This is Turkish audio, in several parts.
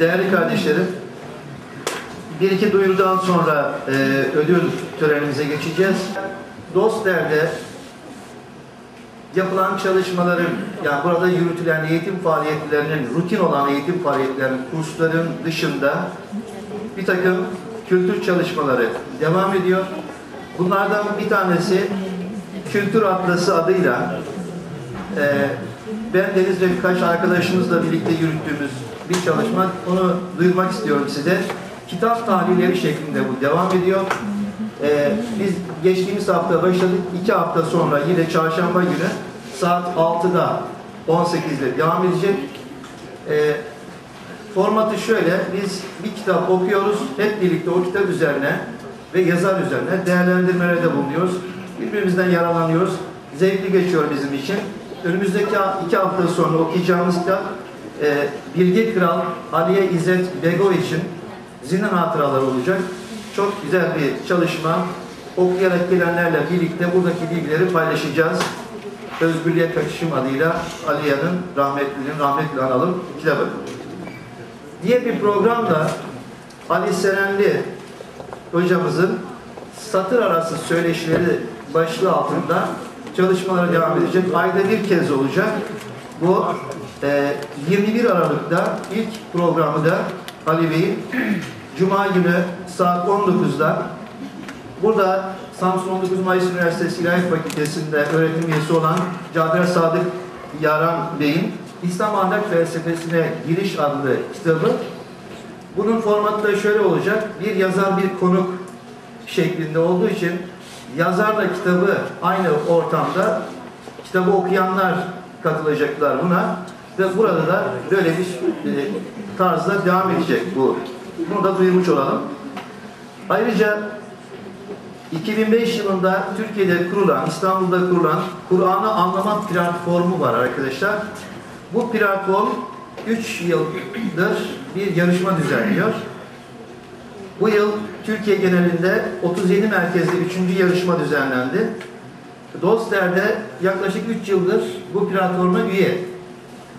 Değerli kardeşlerim, bir iki duyurudan sonra e, ödül törenimize geçeceğiz. Dostler'de yapılan çalışmaların, yani burada yürütülen eğitim faaliyetlerinin, rutin olan eğitim faaliyetlerinin, kursların dışında bir takım kültür çalışmaları devam ediyor. Bunlardan bir tanesi Kültür Atlası adıyla e, ben Deniz ve birkaç arkadaşımızla birlikte yürüttüğümüz bir çalışma. Onu duyurmak istiyorum size. Kitap tahlilleri şeklinde bu devam ediyor. Ee, biz geçtiğimiz hafta başladık. iki hafta sonra yine çarşamba günü saat 6'da 18'de devam edecek. Ee, formatı şöyle. Biz bir kitap okuyoruz. Hep birlikte o kitap üzerine ve yazar üzerine değerlendirmelerde bulunuyoruz. Birbirimizden yararlanıyoruz. Zevkli geçiyor bizim için. Önümüzdeki iki hafta sonra okuyacağımız kitap e, Bilge Kral Aliye İzzet Begoviç'in Zindan Hatıraları olacak. Çok güzel bir çalışma. Okuyarak gelenlerle birlikte buradaki bilgileri paylaşacağız. Özgürlüğe Kaçışım adıyla Aliye'nin rahmetlinin rahmetle analım kitabı. Diye bir programda Ali Serenli hocamızın satır arası söyleşileri başlığı altında çalışmalara devam edecek. Ayda bir kez olacak. Bu 21 Aralık'ta ilk programı da Ali Bey'in Cuma günü saat 19'da burada Samsun 19 Mayıs Üniversitesi İlahiyat Fakültesi'nde öğretim üyesi olan Cafer Sadık Yaran Bey'in İslam Ahlak Felsefesine Giriş adlı kitabı. Bunun formatı da şöyle olacak. Bir yazar bir konuk şeklinde olduğu için yazarla kitabı aynı ortamda kitabı okuyanlar katılacaklar buna ve burada da böyle bir e, tarzda devam edecek bu. Bunu da duyurmuş olalım. Ayrıca 2005 yılında Türkiye'de kurulan, İstanbul'da kurulan Kur'an'ı anlama platformu var arkadaşlar. Bu platform 3 yıldır bir yarışma düzenliyor. Bu yıl Türkiye genelinde 37 merkezde 3. yarışma düzenlendi. Dostler'de yaklaşık 3 yıldır bu platforma üye.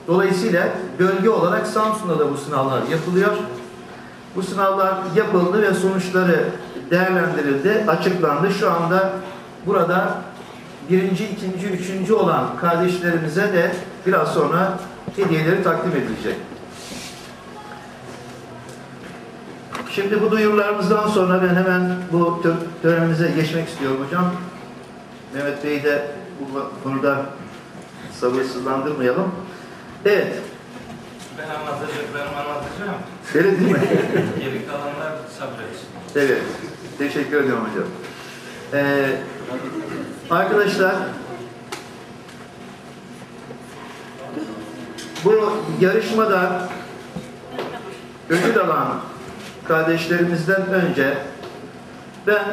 Dolayısıyla bölge olarak Samsun'da da bu sınavlar yapılıyor. Bu sınavlar yapıldı ve sonuçları değerlendirildi, açıklandı. Şu anda burada birinci, ikinci, üçüncü olan kardeşlerimize de biraz sonra hediyeleri takdim edilecek. Şimdi bu duyurularımızdan sonra ben hemen bu törenimize geçmek istiyorum hocam. Mehmet Bey'i de bu konuda sabırsızlandırmayalım. Evet. Ben anlatacaklarımı anlatacağım. Öyle değil mi? Geri kalanlar sabretsin. evet. Teşekkür ediyorum hocam. Ee, arkadaşlar bu yarışmada ödül alan kardeşlerimizden önce ben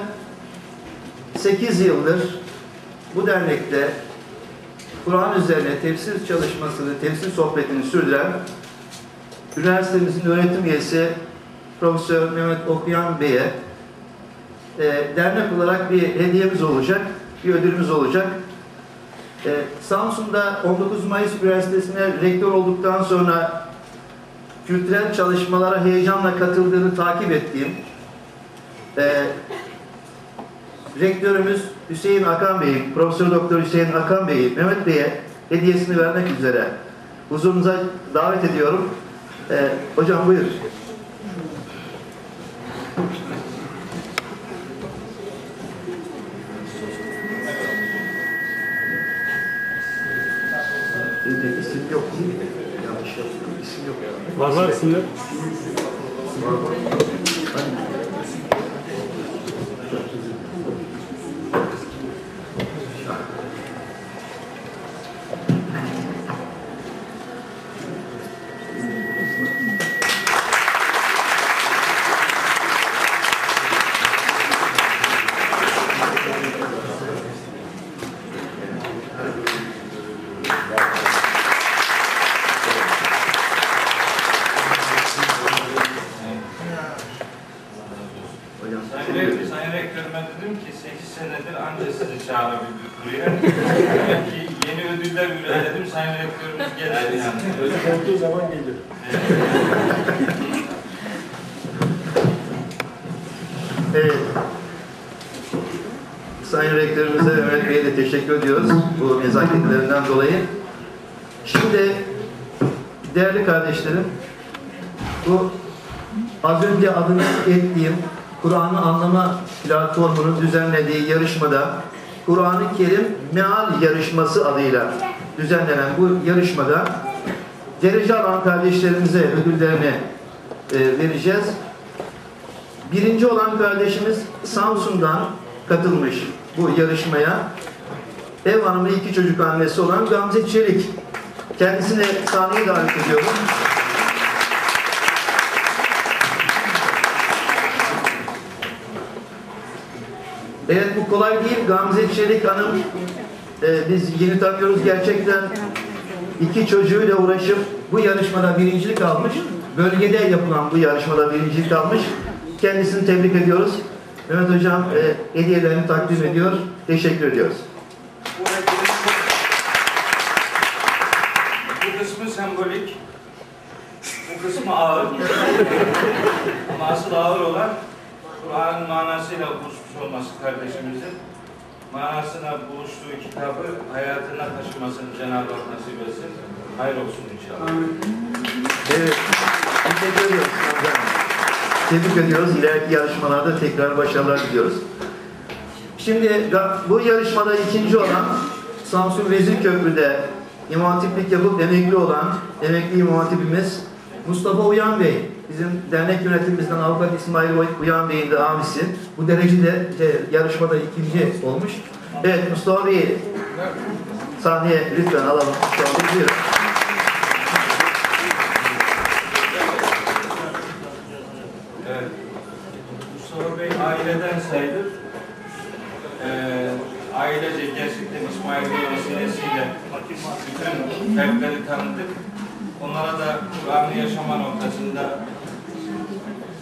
8 yıldır bu dernekte Kur'an üzerine tefsir çalışmasını, tefsir sohbetini sürdüren üniversitemizin öğretim üyesi Profesör Mehmet Okuyan Bey'e e, dernek olarak bir hediyemiz olacak, bir ödülümüz olacak. E, Samsun'da 19 Mayıs Üniversitesi'ne rektör olduktan sonra kültürel çalışmalara heyecanla katıldığını takip ettiğim e, rektörümüz Hüseyin Akan Bey, Profesör Doktor Hüseyin Akan Bey'i Mehmet Bey'e hediyesini vermek üzere huzurunuza davet ediyorum. E, hocam buyur. Bir isim yok değil mi? Yanlış yaptım. İsim yok. Var var isimler. Hocam Sayın, teşekkür Rektör, ederim. Sayın Rektörüme dedim ki 8 senedir anca sizi çağırabildik buraya. Demek ki yeni ödüller üretledim Sayın Rektörümüz gelir yani. Olduğu zaman gelir. Sekretörümüze Mehmet Bey'e de teşekkür ediyoruz bu nezaketlerinden dolayı. Şimdi değerli kardeşlerim, bu az önce adını ettiğim Kur'an'ı anlama platformunun düzenlediği yarışmada Kur'an-ı Kerim Meal yarışması adıyla düzenlenen bu yarışmada derece alan kardeşlerimize ödüllerini e, vereceğiz. Birinci olan kardeşimiz Samsun'dan katılmış bu yarışmaya. Ev hanımı iki çocuk annesi olan Gamze Çelik. Kendisini sahneye davet ediyorum. Evet bu kolay değil. Gamze Çelik Hanım e, biz yeni tanıyoruz gerçekten iki çocuğuyla uğraşıp bu yarışmada birincilik almış. Bölgede yapılan bu yarışmada birincilik almış. Kendisini tebrik ediyoruz. Mehmet Hocam e, hediyelerini takdim ediyor. Teşekkür ediyoruz. Bu kısmı sembolik, bu kısmı ağır. Ama asıl ağır olan Kur'an'ın manasıyla buluşmuş olması kardeşimizin. Manasına buluştuğu kitabı hayatına taşımasını Cenab-ı Hak nasip etsin. Hayır olsun inşallah. Evet. Teşekkür ediyoruz. Tebrik ediyoruz. İleriki yarışmalarda tekrar başarılar diliyoruz. Şimdi bu yarışmada ikinci olan Samsun Vezirköprü'de İmam Hatiplik yapıp emekli olan emekli İmam Hatipimiz Mustafa Uyan Bey. Bizim dernek yönetimimizden Avukat İsmail Uyan Bey'in de abisi. Bu derecede e, yarışmada ikinci olmuş. Evet Mustafa Bey'i sahneye lütfen alalım. Mustafa Bey. Mustafa Bey aileden sayılır. Ee, ailece gerçekten İsmail Bey vesilesiyle bütün fertleri tanıdık. Onlara da Kur'an'ı yaşama noktasında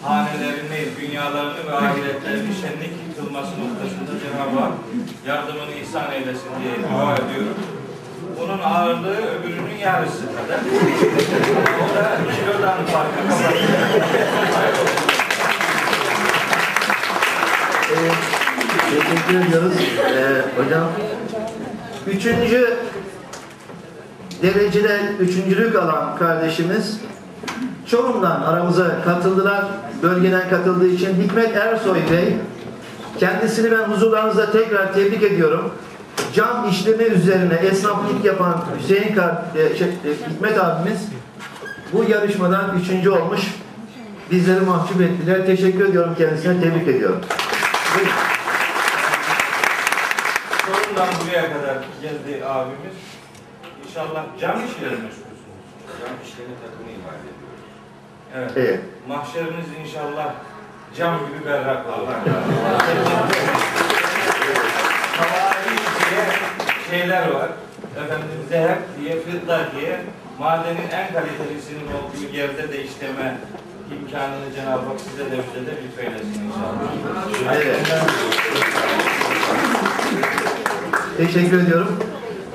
hanelerini, dünyalarını ve ahiretlerini şenlik kılması noktasında Cenab-ı Hak yardımını ihsan eylesin diye dua ediyorum. Bunun ağırlığı öbürünün yarısı kadar. o da kilodan farkı kapatıyor. Teşekkür ediyoruz Ee, hocam. Üçüncü derecede üçüncülük alan kardeşimiz Çorum'dan aramıza katıldılar. Bölgeden katıldığı için Hikmet Ersoy Bey. Kendisini ben huzurlarınızda tekrar tebrik ediyorum. Cam işleme üzerine esnaflık yapan Hüseyin Kar, e, şey, e, Hikmet abimiz bu yarışmadan üçüncü olmuş. Bizleri mahcup ettiler. Teşekkür ediyorum kendisine. Tebrik ediyorum. Buyurun. Çorum'dan buraya kadar geldi abimiz. İnşallah cam işleri meşgulsünüz. Cam işlerine takımı imal ediyoruz. Evet. Evet. Mahşeriniz inşallah cam gibi berrak olur. Havai diye şeyler var. Efendim zehep diye, fidda diye madenin en kalitelisinin olduğu yerde de işleme imkanını Cenab-ı Hak size de bize de lütfeylesin inşallah. Evet. Teşekkür ediyorum.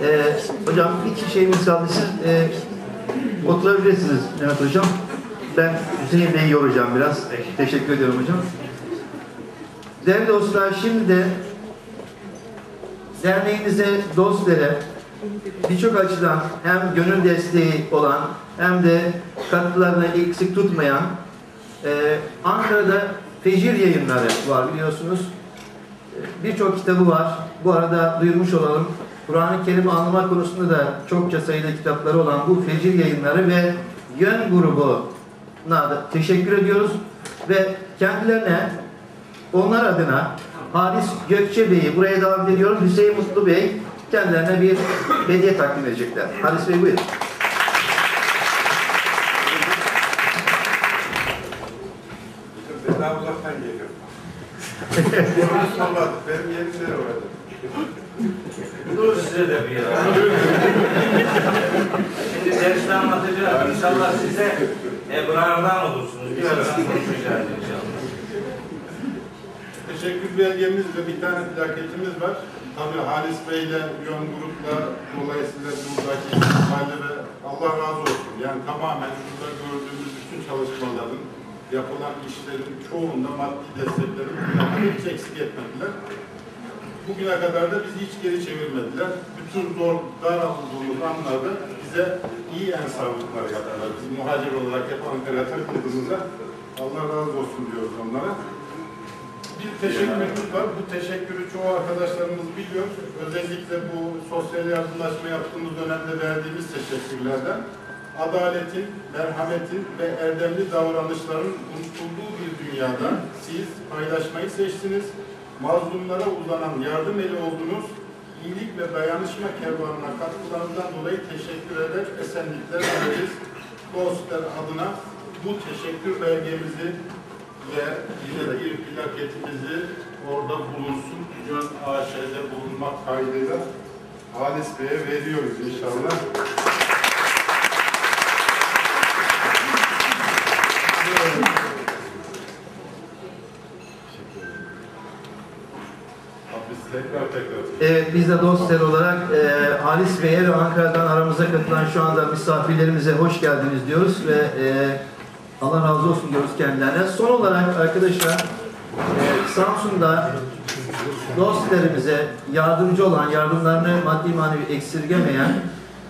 Ee, hocam iki şeyimiz kaldı. Siz e, oturabilirsiniz Mehmet Hocam. Ben Hüseyin Bey'i yoracağım biraz. Teşekkür ediyorum hocam. Değerli dostlar şimdi de derneğimize, dostlara birçok açıdan hem gönül desteği olan hem de katkılarını eksik tutmayan e, Ankara'da Fecir yayınları var biliyorsunuz. E, Birçok kitabı var. Bu arada duyurmuş olalım. Kur'an-ı Kerim anlama konusunda da çokça sayıda kitapları olan bu Fecir yayınları ve Yön grubuna da teşekkür ediyoruz. Ve kendilerine onlar adına Halis Gökçe Bey'i buraya davet ediyorum. Hüseyin Mutlu Bey kendilerine bir hediye takdim edecekler. Halis Bey buyurun. Daha uzaktan geliyorum. Onu salladı. Benim yerimde orada. Dur size de bir yer. Şimdi derste anlatacağız. İnşallah size ebrardan olursunuz. Birazdan konuşacağız inşallah. Teşekkür belgemiz ve bir tane plaketimiz var. Tabii Halis Bey ile Yön Grup'la dolayısıyla buradaki ihtimalleri Allah razı olsun. Yani tamamen burada gördüğümüz bütün çalışmaların, yapılan işlerin çoğunda maddi destekleri hiç eksik etmediler. Bu bugüne kadar da bizi hiç geri çevirmediler. Bütün zor, dar olduğumuz anlarda bize iyi ensarlıklar yaptılar. Biz muhacir olarak hep Ankara'ya takıldığımızda Allah razı olsun diyoruz onlara. Bir teşekkürümüz var. Bu teşekkürü çoğu arkadaşlarımız biliyor. Özellikle bu sosyal yardımlaşma yaptığımız dönemde verdiğimiz teşekkürlerden adaletin, merhametin ve erdemli davranışların unutulduğu bir dünyada siz paylaşmayı seçtiniz. Mazlumlara uzanan yardım eli oldunuz. İyilik ve dayanışma kervanına katkılarından dolayı teşekkür eder, esenlikler dileriz. Dostlar adına bu teşekkür belgemizi ve yine de bir plaketimizi orada bulunsun. Cön AŞ'de bulunmak kaydıyla Halis Bey'e veriyoruz inşallah. Tekrar tekrar. Evet biz de dostlar olarak e, Halis Bey'e ve Ankara'dan aramıza katılan şu anda misafirlerimize hoş geldiniz diyoruz ve e, Allah razı olsun diyoruz kendilerine. Son olarak arkadaşlar e, Samsun'da dostlarımıze yardımcı olan, yardımlarını maddi manevi eksirgemeyen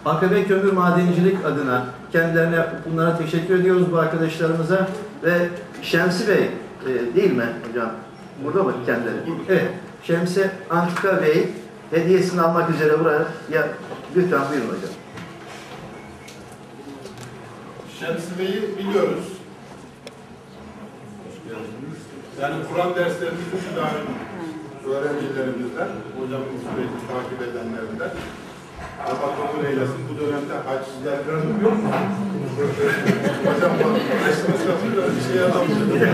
AKB Kömür Madencilik adına kendilerine bunlara teşekkür ediyoruz bu arkadaşlarımıza ve Şemsi Bey e, değil mi hocam? Burada mı kendileri? Evet. Şemsi Antika Bey hediyesini almak üzere buraya ya, lütfen buyurun hocam. Şemsi Bey'i biliyoruz. Yani Kur'an derslerimizin müdahil öğrencilerimizden, hocamın sürekli takip edenlerinden. Allah kabul eylesin. Bu dönemde yerlerim yok mu? Hocam bak, resmi satıyor, bir şey yapamıyor.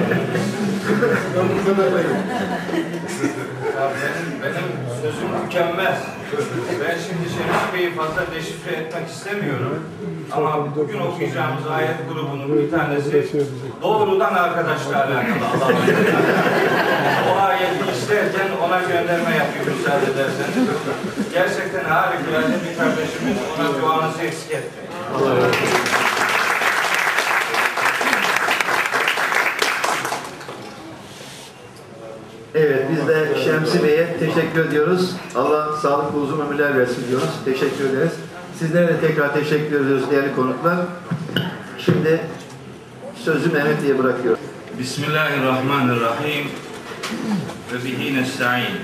Ben bu kadar da yok. Benim, benim sözüm mükemmel. Ben şimdi Şerif Bey'i fazla deşifre etmek istemiyorum. Ama bugün okuyacağımız ayet grubunun bir tanesi doğrudan arkadaşla alakalı O ayeti işlerken ona gönderme yapıyor müsaade ederseniz. Gerçekten harikulade bir kardeşimiz. Ona duanızı eksik etmeyin. Evet biz de Şemsi Bey'e teşekkür ediyoruz. Allah sağlık ve uzun ömürler versin diyoruz. Teşekkür ederiz. Sizlere de tekrar teşekkür ediyoruz değerli konuklar. Şimdi sözü Mehmet diye bırakıyorum. Bismillahirrahmanirrahim. Ve bihi nesta'in.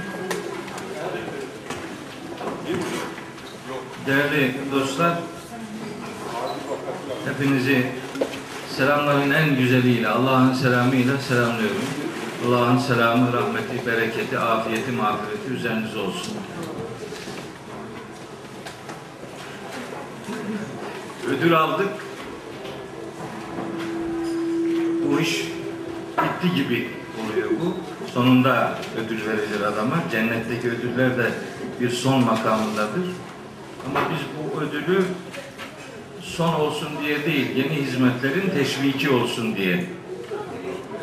Değerli dostlar, hepinizi selamların en güzeliyle, Allah'ın selamıyla selamlıyorum. Allah'ın selamı, rahmeti, bereketi, afiyeti, mağfireti üzerinize olsun. Ödül aldık. Bu iş bitti gibi oluyor bu. Sonunda ödül verilir adama. Cennetteki ödüller de bir son makamındadır. Ama biz bu ödülü son olsun diye değil, yeni hizmetlerin teşviki olsun diye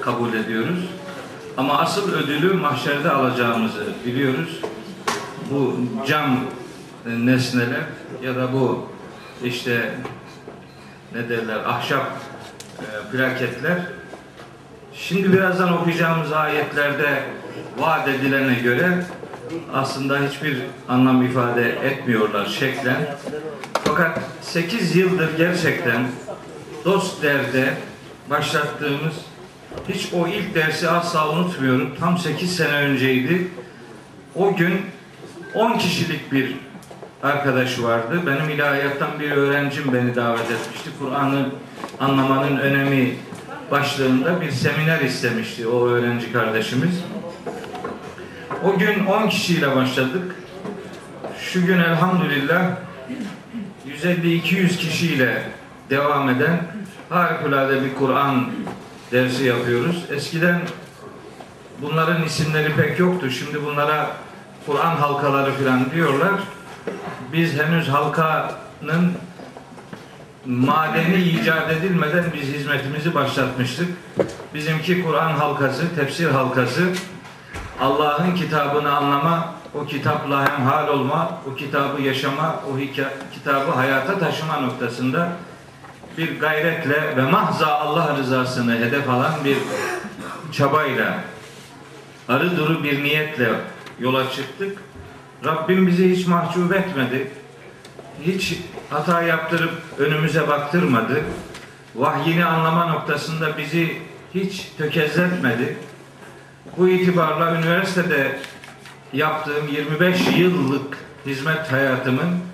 kabul ediyoruz. Ama asıl ödülü mahşerde alacağımızı biliyoruz. Bu cam e, nesneler ya da bu işte ne derler ahşap e, plaketler Şimdi birazdan okuyacağımız ayetlerde vaat edilene göre aslında hiçbir anlam ifade etmiyorlar şeklen. Fakat 8 yıldır gerçekten dost derde başlattığımız hiç o ilk dersi asla unutmuyorum. Tam 8 sene önceydi. O gün 10 kişilik bir arkadaşı vardı. Benim ilahiyattan bir öğrencim beni davet etmişti. Kur'an'ı anlamanın önemi başlığında bir seminer istemişti o öğrenci kardeşimiz. O gün 10 kişiyle başladık. Şu gün elhamdülillah 150-200 kişiyle devam eden harikulade bir Kur'an dersi yapıyoruz. Eskiden bunların isimleri pek yoktu. Şimdi bunlara Kur'an halkaları falan diyorlar. Biz henüz halkanın madeni icat edilmeden biz hizmetimizi başlatmıştık. Bizimki Kur'an halkası, tefsir halkası, Allah'ın kitabını anlama, o kitapla hemhal olma, o kitabı yaşama, o hika- kitabı hayata taşıma noktasında bir gayretle ve mahza Allah rızasını hedef alan bir çabayla, arı duru bir niyetle yola çıktık. Rabbim bizi hiç mahcup etmedi. Hiç hata yaptırıp önümüze baktırmadı. Vahyini anlama noktasında bizi hiç tökezletmedi. Bu itibarla üniversitede yaptığım 25 yıllık hizmet hayatımın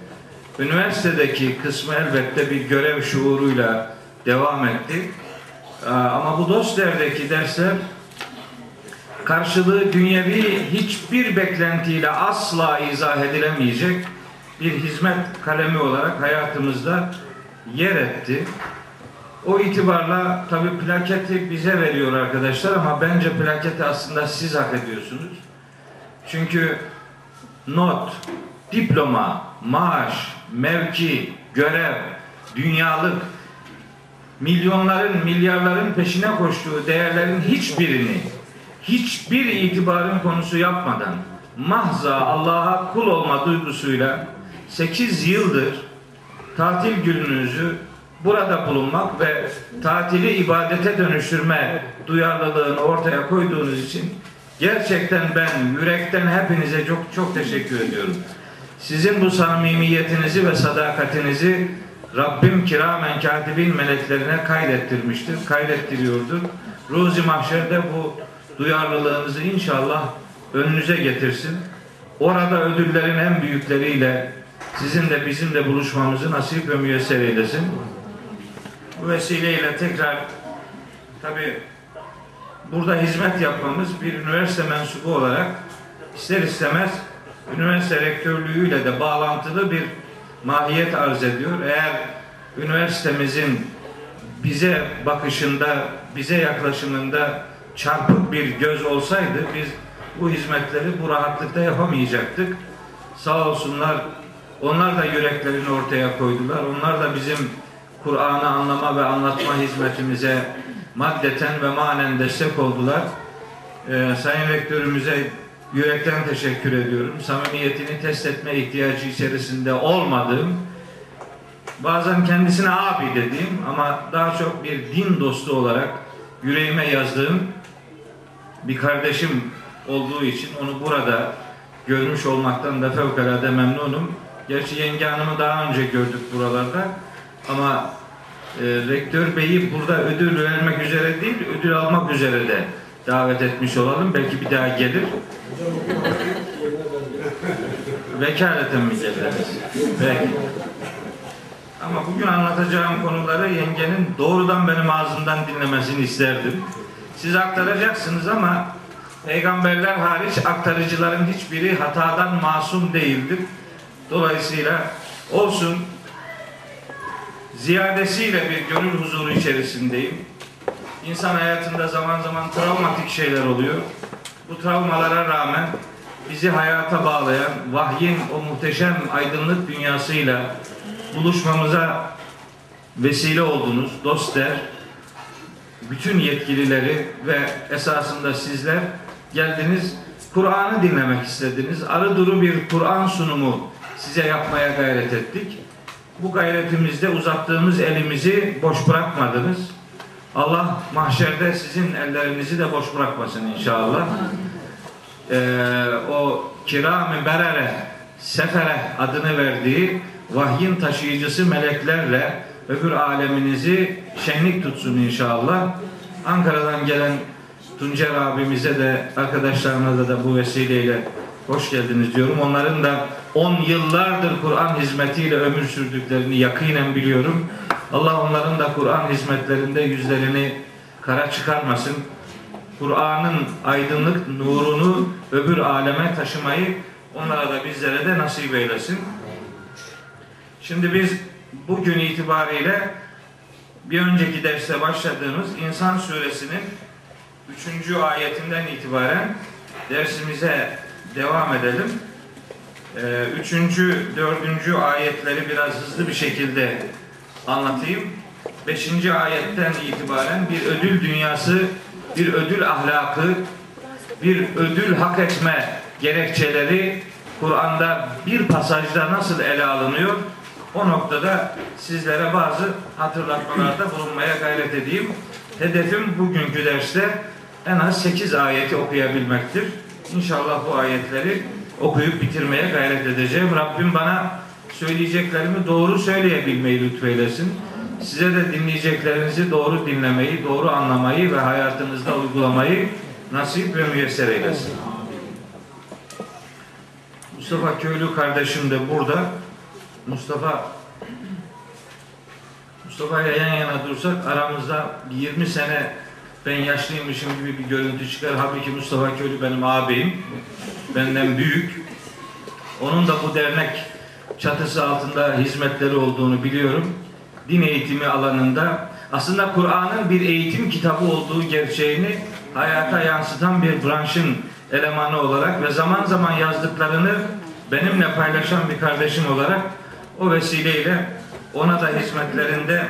üniversitedeki kısmı elbette bir görev şuuruyla devam etti. Aa, Ama bu DOSDER'deki dersler karşılığı dünyevi hiçbir beklentiyle asla izah edilemeyecek bir hizmet kalemi olarak hayatımızda yer etti. O itibarla tabi plaketi bize veriyor arkadaşlar ama bence plaketi aslında siz hak ediyorsunuz. Çünkü not, diploma, maaş, mevki, görev, dünyalık, milyonların, milyarların peşine koştuğu değerlerin hiçbirini, hiçbir itibarın konusu yapmadan mahza Allah'a kul olma duygusuyla 8 yıldır tatil gününüzü burada bulunmak ve tatili ibadete dönüştürme duyarlılığını ortaya koyduğunuz için gerçekten ben yürekten hepinize çok çok teşekkür ediyorum. Sizin bu samimiyetinizi ve sadakatinizi Rabbim kiramen katibin meleklerine kaydettirmiştir, kaydettiriyordur. Ruzi mahşerde bu duyarlılığınızı inşallah önünüze getirsin. Orada ödüllerin en büyükleriyle sizin de bizim de buluşmamızı nasip ve müyesser eylesin. Bu vesileyle tekrar tabi burada hizmet yapmamız bir üniversite mensubu olarak ister istemez üniversite rektörlüğüyle de bağlantılı bir mahiyet arz ediyor. Eğer üniversitemizin bize bakışında, bize yaklaşımında çarpık bir göz olsaydı biz bu hizmetleri bu rahatlıkta yapamayacaktık. Sağ olsunlar onlar da yüreklerini ortaya koydular. Onlar da bizim Kur'an'ı anlama ve anlatma hizmetimize maddeten ve manen destek oldular. Ee, Sayın Rektörümüze yürekten teşekkür ediyorum. Samimiyetini test etme ihtiyacı içerisinde olmadığım, bazen kendisine abi dediğim ama daha çok bir din dostu olarak yüreğime yazdığım bir kardeşim olduğu için onu burada görmüş olmaktan da fevkalade memnunum. Gerçi yenge hanımı daha önce gördük buralarda ama e, rektör beyi burada ödül vermek üzere değil, ödül almak üzere de davet etmiş olalım. Belki bir daha gelir. Vekaleten mi geliriz? Belki. Ama bugün anlatacağım konuları yengenin doğrudan benim ağzımdan dinlemesini isterdim. Siz aktaracaksınız ama peygamberler hariç aktarıcıların hiçbiri hatadan masum değildir. Dolayısıyla olsun ziyadesiyle bir gönül huzuru içerisindeyim. İnsan hayatında zaman zaman travmatik şeyler oluyor. Bu travmalara rağmen bizi hayata bağlayan vahyin o muhteşem aydınlık dünyasıyla buluşmamıza vesile oldunuz. Dostler, bütün yetkilileri ve esasında sizler geldiniz. Kur'an'ı dinlemek istediniz. Arı duru bir Kur'an sunumu size yapmaya gayret ettik. Bu gayretimizde uzattığımız elimizi boş bırakmadınız. Allah mahşerde sizin ellerinizi de boş bırakmasın inşallah. Ee, o kiram-ı berere, sefere adını verdiği vahyin taşıyıcısı meleklerle öbür aleminizi şenlik tutsun inşallah. Ankara'dan gelen Tuncer abimize de arkadaşlarına da bu vesileyle hoş geldiniz diyorum. Onların da 10 yıllardır Kur'an hizmetiyle ömür sürdüklerini yakinen biliyorum. Allah onların da Kur'an hizmetlerinde yüzlerini kara çıkarmasın. Kur'an'ın aydınlık nurunu öbür aleme taşımayı onlara da bizlere de nasip eylesin. Şimdi biz bugün itibariyle bir önceki derste başladığımız İnsan Suresinin 3. ayetinden itibaren dersimize devam edelim. Ee, Üçüncü, dördüncü ayetleri biraz hızlı bir şekilde anlatayım. Beşinci ayetten itibaren bir ödül dünyası, bir ödül ahlakı, bir ödül hak etme gerekçeleri Kur'an'da bir pasajda nasıl ele alınıyor? O noktada sizlere bazı hatırlatmalarda bulunmaya gayret edeyim. Hedefim bugünkü derste en az 8 ayeti okuyabilmektir. İnşallah bu ayetleri okuyup bitirmeye gayret edeceğim. Rabbim bana söyleyeceklerimi doğru söyleyebilmeyi lütfeylesin. Size de dinleyeceklerinizi doğru dinlemeyi, doğru anlamayı ve hayatınızda uygulamayı nasip ve müyesser eylesin. Mustafa Köylü kardeşim de burada. Mustafa Mustafa yan yana dursak aramızda 20 sene ben yaşlıymışım gibi bir görüntü çıkar. Halbuki Mustafa Köylü benim ağabeyim. Benden büyük. Onun da bu dernek çatısı altında hizmetleri olduğunu biliyorum. Din eğitimi alanında aslında Kur'an'ın bir eğitim kitabı olduğu gerçeğini hayata yansıtan bir branşın elemanı olarak ve zaman zaman yazdıklarını benimle paylaşan bir kardeşim olarak o vesileyle ona da hizmetlerinde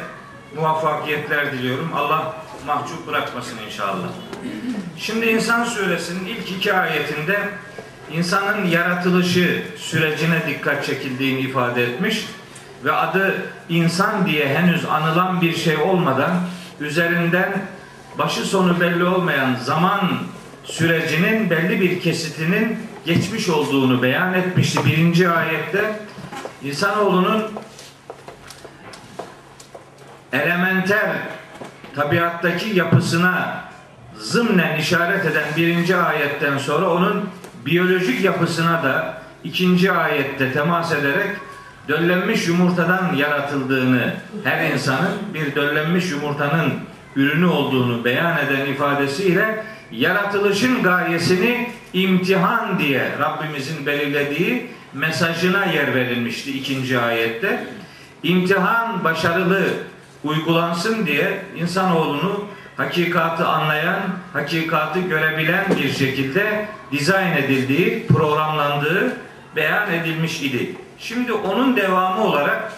muvaffakiyetler diliyorum. Allah mahcup bırakmasın inşallah. Şimdi İnsan suresinin ilk iki ayetinde insanın yaratılışı sürecine dikkat çekildiğini ifade etmiş ve adı insan diye henüz anılan bir şey olmadan üzerinden başı sonu belli olmayan zaman sürecinin belli bir kesitinin geçmiş olduğunu beyan etmişti. Birinci ayette insanoğlunun elementer tabiattaki yapısına zımnen işaret eden birinci ayetten sonra onun biyolojik yapısına da ikinci ayette temas ederek döllenmiş yumurtadan yaratıldığını her insanın bir döllenmiş yumurtanın ürünü olduğunu beyan eden ifadesiyle yaratılışın gayesini imtihan diye Rabbimizin belirlediği mesajına yer verilmişti ikinci ayette. İmtihan başarılı uygulansın diye insanoğlunu hakikatı anlayan, hakikatı görebilen bir şekilde dizayn edildiği, programlandığı beyan edilmiş idi. Şimdi onun devamı olarak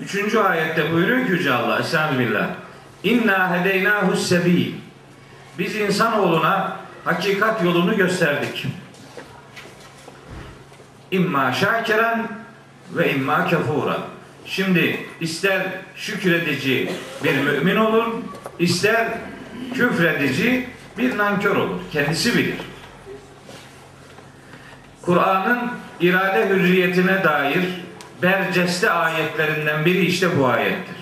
Üçüncü ayette buyuruyor ki Yüce Allah Estağfirullah. İnna hedeynahu sebil. Biz insanoğluna hakikat yolunu gösterdik. İmma şakiren ve imma kefura. Şimdi ister şükredici bir mümin olur, ister küfredici bir nankör olur. Kendisi bilir. Kur'an'ın irade hürriyetine dair berceste ayetlerinden biri işte bu ayettir.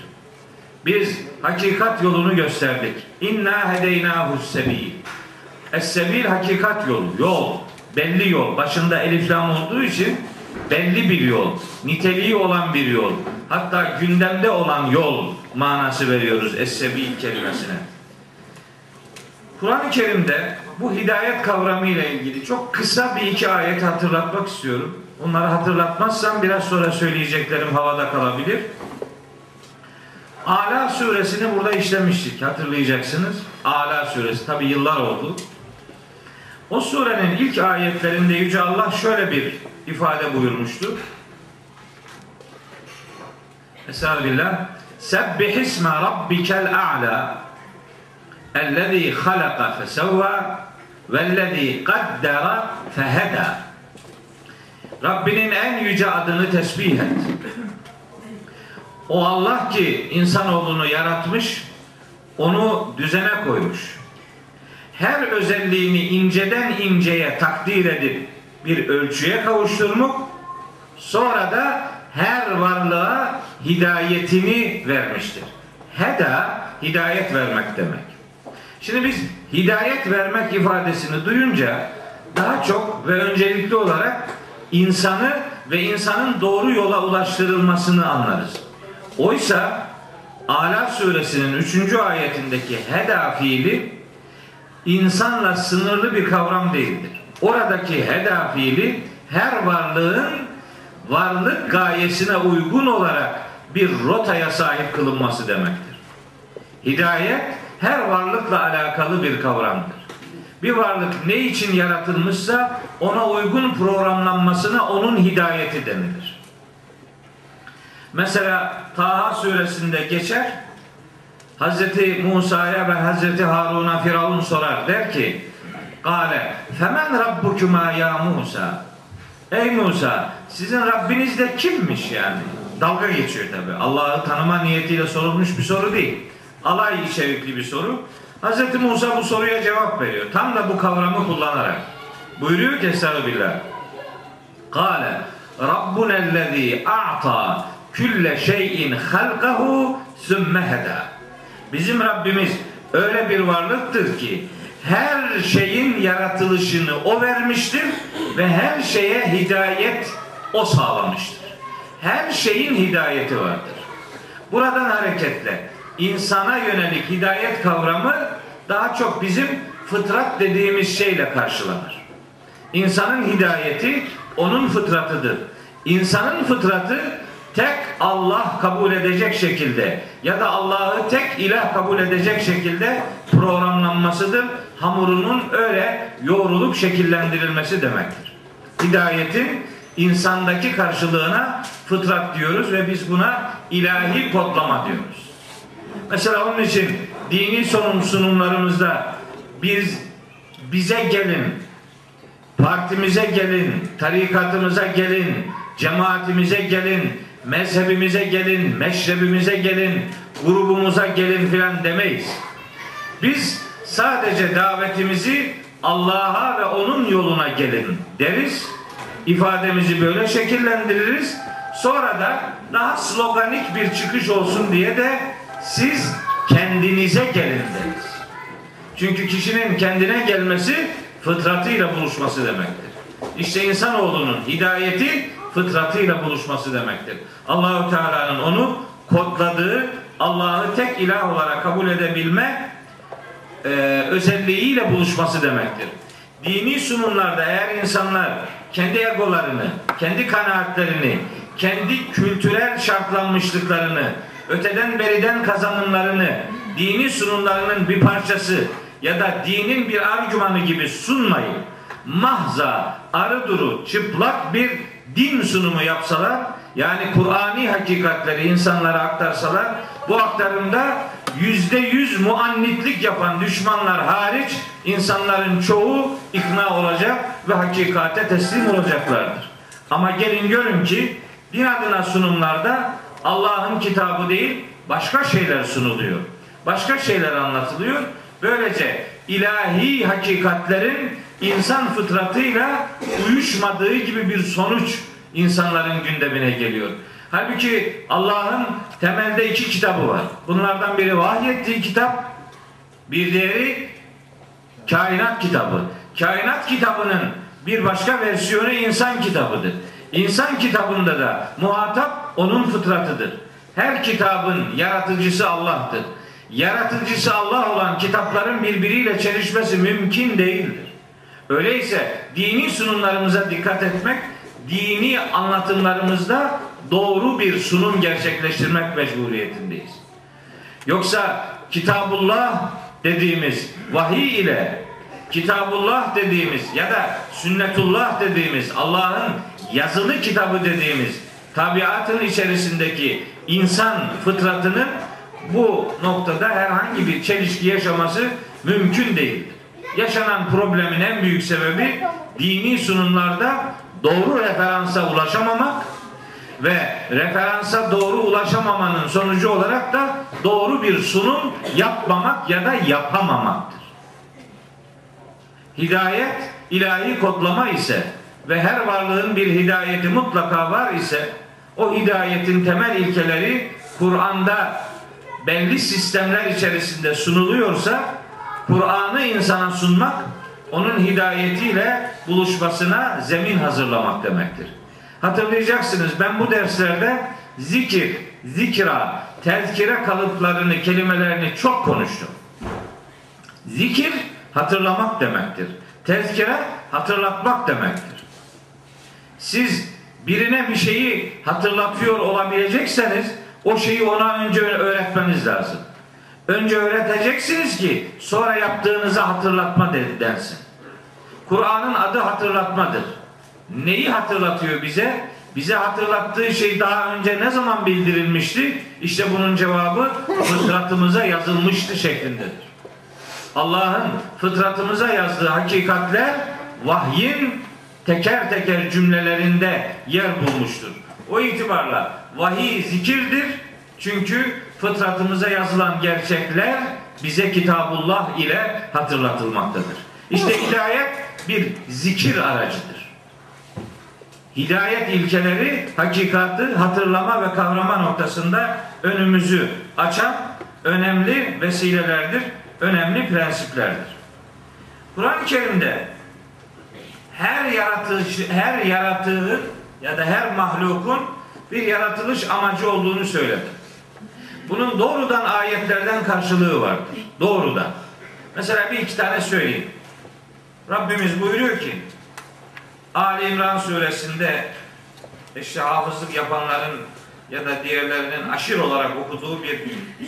Biz hakikat yolunu gösterdik. İnna hedeynahu sebil. Es-sebil hakikat yolu, yol, belli yol. Başında elif lam olduğu için belli bir yol, niteliği olan bir yol. Hatta gündemde olan yol manası veriyoruz es-sebil kelimesine. Kur'an-ı Kerim'de bu hidayet kavramı ile ilgili çok kısa bir iki ayet hatırlatmak istiyorum. Onları hatırlatmazsam biraz sonra söyleyeceklerim havada kalabilir. Ala suresini burada işlemiştik hatırlayacaksınız. Ala suresi tabi yıllar oldu. O surenin ilk ayetlerinde Yüce Allah şöyle bir ifade buyurmuştu. Estağfirullah. Sebbih isme rabbikel a'la ellezî halaka fesevva vellezî kaddera feheda Rabbinin en yüce adını tesbih et. O Allah ki insanoğlunu yaratmış, onu düzene koymuş. Her özelliğini inceden inceye takdir edip bir ölçüye kavuşturmuş, sonra da her varlığa hidayetini vermiştir. Heda, hidayet vermek demek. Şimdi biz hidayet vermek ifadesini duyunca daha çok ve öncelikli olarak insanı ve insanın doğru yola ulaştırılmasını anlarız. Oysa Ala suresinin 3. ayetindeki heda fiili insanla sınırlı bir kavram değildir. Oradaki heda her varlığın varlık gayesine uygun olarak bir rotaya sahip kılınması demektir. Hidayet her varlıkla alakalı bir kavramdır. Bir varlık ne için yaratılmışsa ona uygun programlanmasına onun hidayeti denilir. Mesela Taha suresinde geçer Hazreti Musa'ya ve Hazreti Harun'a Firavun sorar der ki Kale femen rabbukuma ya Musa Ey Musa sizin Rabbiniz de kimmiş yani? Dalga geçiyor tabi. Allah'ı tanıma niyetiyle sorulmuş bir soru değil. Alay içerikli bir soru. Hz. Musa bu soruya cevap veriyor. Tam da bu kavramı kullanarak. Buyuruyor ki Estağfirullah. Kale Rabbuna ellezî a'ta külle şeyin halkahu sümme heda. Bizim Rabbimiz öyle bir varlıktır ki her şeyin yaratılışını o vermiştir ve her şeye hidayet o sağlamıştır. Her şeyin hidayeti vardır. Buradan hareketle insana yönelik hidayet kavramı daha çok bizim fıtrat dediğimiz şeyle karşılanır. İnsanın hidayeti onun fıtratıdır. İnsanın fıtratı tek Allah kabul edecek şekilde ya da Allah'ı tek ilah kabul edecek şekilde programlanmasıdır. Hamurunun öyle yoğrulup şekillendirilmesi demektir. Hidayetin insandaki karşılığına fıtrat diyoruz ve biz buna ilahi kodlama diyoruz. Mesela onun için dini sunum sunumlarımızda biz bize gelin, partimize gelin, tarikatımıza gelin, cemaatimize gelin, mezhebimize gelin, meşrebimize gelin, grubumuza gelin filan demeyiz. Biz sadece davetimizi Allah'a ve onun yoluna gelin deriz. İfademizi böyle şekillendiririz. Sonra da daha sloganik bir çıkış olsun diye de siz kendinize gelin deriz. Çünkü kişinin kendine gelmesi fıtratıyla buluşması demektir. İşte insanoğlunun hidayeti fıtratıyla buluşması demektir. Allahu Teala'nın onu kodladığı Allah'ı tek ilah olarak kabul edebilme e, özelliğiyle buluşması demektir. Dini sunumlarda eğer insanlar kendi egolarını, kendi kanaatlerini, kendi kültürel şartlanmışlıklarını, öteden beriden kazanımlarını, dini sunumlarının bir parçası ya da dinin bir argümanı gibi sunmayıp mahza, arı duru, çıplak bir din sunumu yapsalar, yani Kur'ani hakikatleri insanlara aktarsalar, bu aktarımda yüzde yüz muannitlik yapan düşmanlar hariç insanların çoğu ikna olacak ve hakikate teslim olacaklardır. Ama gelin görün ki din adına sunumlarda Allah'ın kitabı değil başka şeyler sunuluyor. Başka şeyler anlatılıyor. Böylece ilahi hakikatlerin insan fıtratıyla uyuşmadığı gibi bir sonuç insanların gündemine geliyor. Halbuki Allah'ın temelde iki kitabı var. Bunlardan biri vahyettiği kitap, bir diğeri kainat kitabı. Kainat kitabının bir başka versiyonu insan kitabıdır. İnsan kitabında da muhatap onun fıtratıdır. Her kitabın yaratıcısı Allah'tır. Yaratıcısı Allah olan kitapların birbiriyle çelişmesi mümkün değildir. Öyleyse dini sunumlarımıza dikkat etmek, dini anlatımlarımızda doğru bir sunum gerçekleştirmek mecburiyetindeyiz. Yoksa Kitabullah dediğimiz vahiy ile Kitabullah dediğimiz ya da Sünnetullah dediğimiz Allah'ın yazılı kitabı dediğimiz tabiatın içerisindeki insan fıtratının bu noktada herhangi bir çelişki yaşaması mümkün değildir. Yaşanan problemin en büyük sebebi dini sunumlarda doğru referansa ulaşamamak ve referansa doğru ulaşamamanın sonucu olarak da doğru bir sunum yapmamak ya da yapamamaktır. Hidayet ilahi kodlama ise ve her varlığın bir hidayeti mutlaka var ise o hidayetin temel ilkeleri Kur'an'da belli sistemler içerisinde sunuluyorsa Kur'an'ı insana sunmak onun hidayetiyle buluşmasına zemin hazırlamak demektir. Hatırlayacaksınız ben bu derslerde zikir, zikra, tezkire kalıplarını, kelimelerini çok konuştum. Zikir hatırlamak demektir. Tezkire hatırlatmak demektir. Siz birine bir şeyi hatırlatıyor olabilecekseniz o şeyi ona önce öğretmeniz lazım. Önce öğreteceksiniz ki sonra yaptığınızı hatırlatma densin. Kur'an'ın adı hatırlatmadır. Neyi hatırlatıyor bize? Bize hatırlattığı şey daha önce ne zaman bildirilmişti? İşte bunun cevabı fıtratımıza yazılmıştı şeklindedir. Allah'ın fıtratımıza yazdığı hakikatler vahyin teker teker cümlelerinde yer bulmuştur. O itibarla vahiy zikirdir. Çünkü fıtratımıza yazılan gerçekler bize Kitabullah ile hatırlatılmaktadır. İşte hidayet bir zikir aracıdır. Hidayet ilkeleri hakikatı hatırlama ve kavrama noktasında önümüzü açan önemli vesilelerdir, önemli prensiplerdir. Kur'an-ı Kerim'de her yaratılış, her yaratığın ya da her mahlukun bir yaratılış amacı olduğunu söyledi. Bunun doğrudan ayetlerden karşılığı vardır. Doğrudan. Mesela bir iki tane söyleyeyim. Rabbimiz buyuruyor ki Ali İmran suresinde işte hafızlık yapanların ya da diğerlerinin aşır olarak okuduğu bir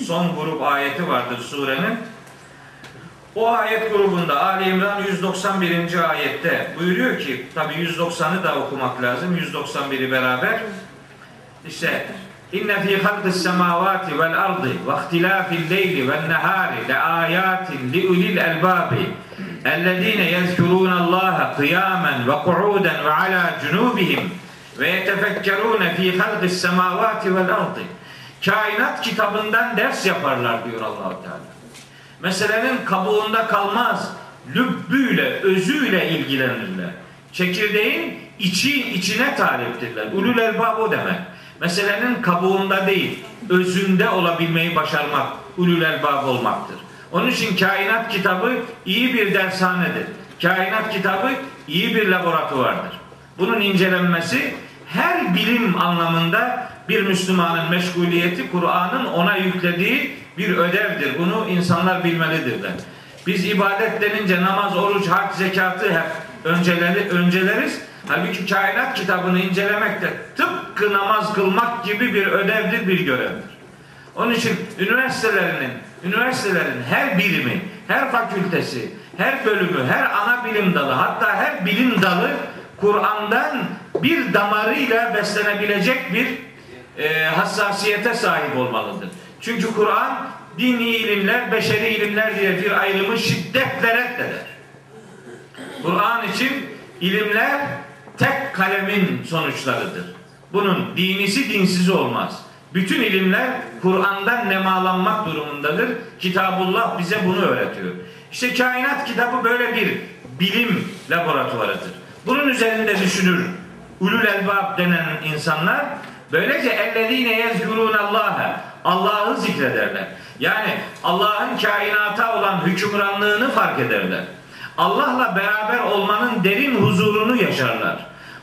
son grup ayeti vardır surenin. O ayet grubunda Ali İmran 191. ayette buyuruyor ki tabi 190'ı da okumak lazım 191'i beraber işte inne fi halqis semavati vel ardı ve ihtilafil leyli ven nehari le ayatin li ulil elbabi ellezine yezkurun Allah kıyamen ve ku'uden ve ala cunubihim ve yetefekkerune fi halqis semavati vel ardı kainat kitabından ders yaparlar diyor Allah Teala meselenin kabuğunda kalmaz. Lübbüyle, özüyle ilgilenirler. Çekirdeğin içi içine taliptirler. Ulul elbab o demek. Meselenin kabuğunda değil, özünde olabilmeyi başarmak, ulul elbab olmaktır. Onun için kainat kitabı iyi bir dershanedir. Kainat kitabı iyi bir laboratuvardır. Bunun incelenmesi her bilim anlamında bir Müslümanın meşguliyeti Kur'an'ın ona yüklediği bir ödevdir. Bunu insanlar bilmelidirler. Biz ibadet denince namaz, oruç, hac, zekatı hep önceleri, önceleriz. Halbuki kainat kitabını incelemek de tıpkı namaz kılmak gibi bir ödevdir, bir görevdir. Onun için üniversitelerinin, üniversitelerin her birimi, her fakültesi, her bölümü, her ana bilim dalı, hatta her bilim dalı Kur'an'dan bir damarıyla beslenebilecek bir e, hassasiyete sahip olmalıdır. Çünkü Kur'an dini ilimler, beşeri ilimler diye bir ayrımı şiddetle reddeder. Kur'an için ilimler tek kalemin sonuçlarıdır. Bunun dinisi dinsizi olmaz. Bütün ilimler Kur'an'dan nemalanmak durumundadır. Kitabullah bize bunu öğretiyor. İşte kainat kitabı böyle bir bilim laboratuvarıdır. Bunun üzerinde düşünür ulul elbab denen insanlar böylece ellezine yezkurun Allah'a Allah'ı zikrederler. Yani Allah'ın kainata olan hükümranlığını fark ederler. Allah'la beraber olmanın derin huzurunu yaşarlar.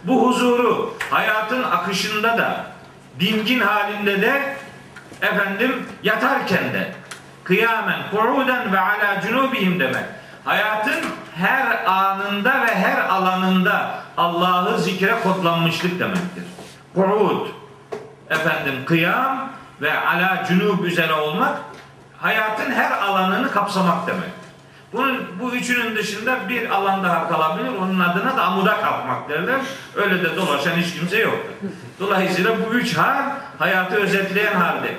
Bu huzuru hayatın akışında da dingin halinde de efendim yatarken de kıyamen kuuden ve ala cunubihim demek. Hayatın her anında ve her alanında Allah'ı zikre kodlanmışlık demektir. Kuud efendim kıyam ve ala cunub üzere olmak hayatın her alanını kapsamak demek. Bunun bu üçünün dışında bir alan daha kalabilir. Onun adına da amuda kalkmak derler. Öyle de dolaşan hiç kimse yoktur. Dolayısıyla bu üç hal hayatı özetleyen halde.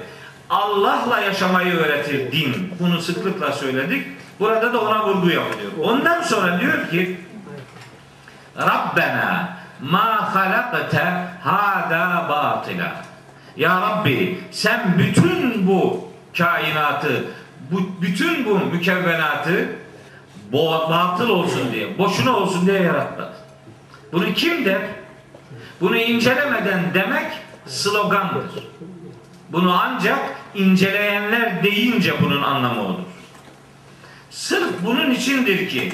Allah'la yaşamayı öğretir din. Bunu sıklıkla söyledik. Burada da ona vurgu yapılıyor. Ondan sonra diyor ki Rabbena ma halakte hada batila. Ya Rabbi sen bütün bu kainatı, bu, bütün bu mükevvenatı batıl olsun diye, boşuna olsun diye yarattın. Bunu kim der? Bunu incelemeden demek slogandır. Bunu ancak inceleyenler deyince bunun anlamı olur. Sırf bunun içindir ki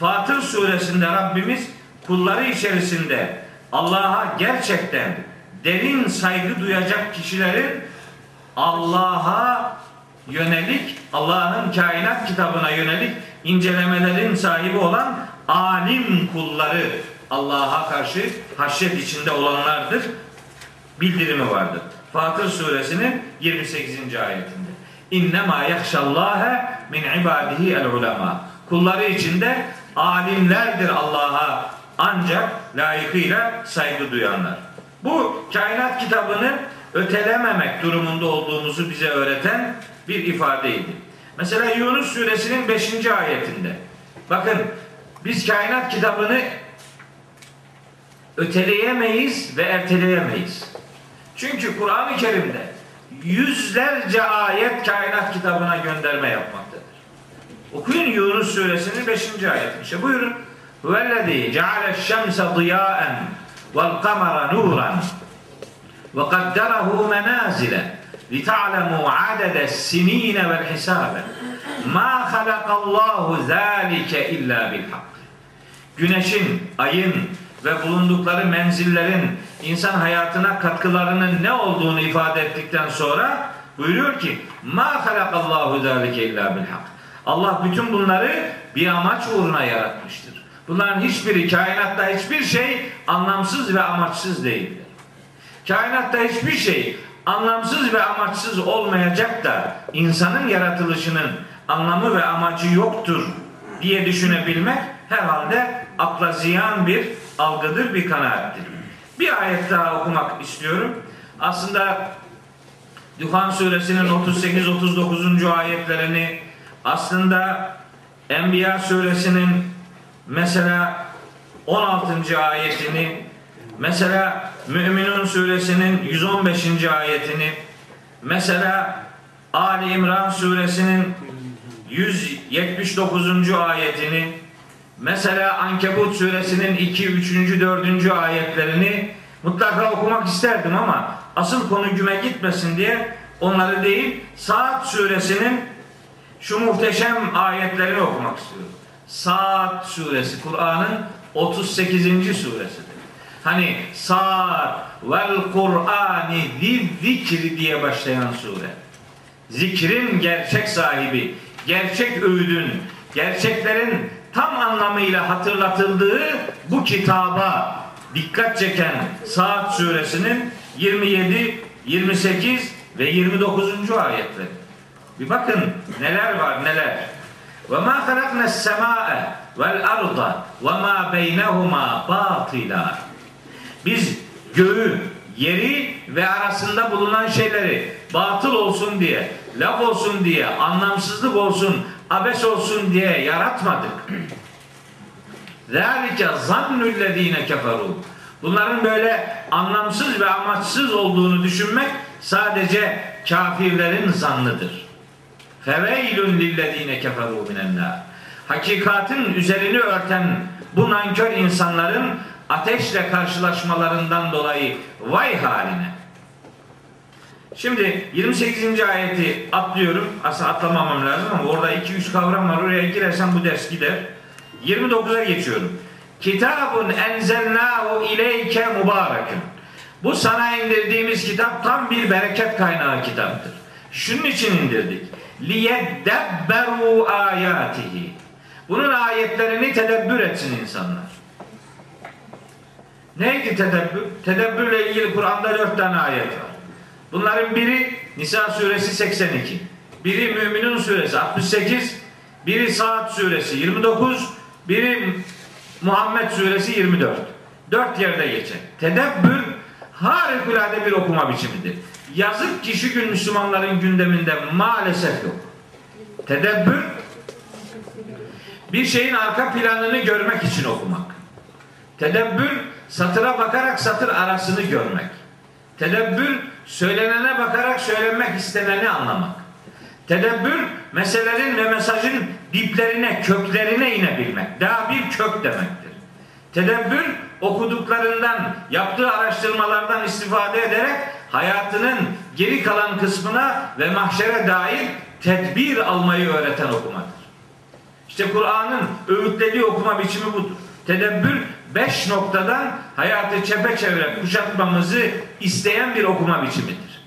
Fatır suresinde Rabbimiz kulları içerisinde Allah'a gerçekten derin saygı duyacak kişilerin Allah'a yönelik, Allah'ın kainat kitabına yönelik incelemelerin sahibi olan alim kulları Allah'a karşı haşyet içinde olanlardır. Bildirimi vardır. Fatır suresinin 28. ayetinde. İnnemâ yakşallâhe min ibadihi el ulema. Kulları içinde alimlerdir Allah'a ancak layıkıyla saygı duyanlar. Bu kainat kitabını ötelememek durumunda olduğumuzu bize öğreten bir ifadeydi. Mesela Yunus suresinin 5. ayetinde. Bakın biz kainat kitabını öteleyemeyiz ve erteleyemeyiz. Çünkü Kur'an-ı Kerim'de yüzlerce ayet kainat kitabına gönderme yapmaktadır. Okuyun Yunus suresinin 5. ayeti. İşte buyurun. Huvellezî ceale şemse diyâen vel kamera nuran ve kadderehu menazile لِتَعْلَمُوا عَدَدَ السِّن۪ينَ وَالْحِسَابَ مَا خَلَقَ اللّٰهُ ذَٰلِكَ اِلَّا بِالْحَقِّ Güneşin, ayın ve bulundukları menzillerin insan hayatına katkılarının ne olduğunu ifade ettikten sonra buyuruyor ki ma halakallahu zalike illa bil hak. Allah bütün bunları bir amaç uğruna yaratmıştır. Bunların hiçbiri kainatta hiçbir şey anlamsız ve amaçsız değildir. Kainatta hiçbir şey anlamsız ve amaçsız olmayacak da insanın yaratılışının anlamı ve amacı yoktur diye düşünebilmek herhalde akla ziyan bir algıdır, bir kanaattir. Bir ayet daha okumak istiyorum. Aslında Duhan suresinin 38-39. ayetlerini aslında Enbiya suresinin mesela 16. ayetini mesela Müminun suresinin 115. ayetini mesela Ali İmran suresinin 179. ayetini mesela Ankebut suresinin 2, 3. 4. ayetlerini mutlaka okumak isterdim ama asıl konu güme gitmesin diye onları değil Saat suresinin şu muhteşem ayetlerini okumak istiyorum. Saat suresi Kur'an'ın 38. suresidir. Hani Saat vel Kur'ani zikri diye başlayan sure. Zikrin gerçek sahibi, gerçek öğüdün, gerçeklerin tam anlamıyla hatırlatıldığı bu kitaba dikkat çeken Saat suresinin 27, 28 ve 29. ayetleri. Bir bakın neler var neler. Ve ma halakna sema'e vel arda ve ma beynehuma batila. Biz göğü, yeri ve arasında bulunan şeyleri batıl olsun diye, laf olsun diye, anlamsızlık olsun, abes olsun diye yaratmadık. Zalike zannüllezine keferu. Bunların böyle anlamsız ve amaçsız olduğunu düşünmek sadece kafirlerin zannıdır. Feveylün lillezine keferu minennar. Hakikatin üzerini örten bu nankör insanların ateşle karşılaşmalarından dolayı vay haline. Şimdi 28. ayeti atlıyorum. Aslında atlamamam lazım ama orada 2-3 kavram var. Oraya girersem bu ders gider. 29'a geçiyorum. Kitabun enzelnahu ileyke mübarekun. Bu sana indirdiğimiz kitap tam bir bereket kaynağı kitaptır. Şunun için indirdik. Liyeddebberu ayatihi. Bunun ayetlerini tedebbür etsin insanlar. Neydi tedebbür? Tedebbürle ilgili Kur'an'da dört tane ayet var. Bunların biri Nisa suresi 82. Biri Müminun suresi 68. Biri Saat suresi 29. Biri Muhammed suresi 24. Dört yerde geçer. Tedebbür harikulade bir okuma biçimidir. Yazık ki şu gün Müslümanların gündeminde maalesef yok. Tedebbür bir şeyin arka planını görmek için okumak. Tedebbür satıra bakarak satır arasını görmek. Tedebbür söylenene bakarak söylenmek isteneni anlamak. Tedebbür meselelerin ve mesajın diplerine, köklerine inebilmek. Daha bir kök demektir. Tedebbür okuduklarından, yaptığı araştırmalardan istifade ederek hayatının geri kalan kısmına ve mahşere dair tedbir almayı öğreten okumadır. İşte Kur'an'ın öğütlediği okuma biçimi budur. Tedebbür beş noktadan hayatı çepeçevre kuşatmamızı isteyen bir okuma biçimidir.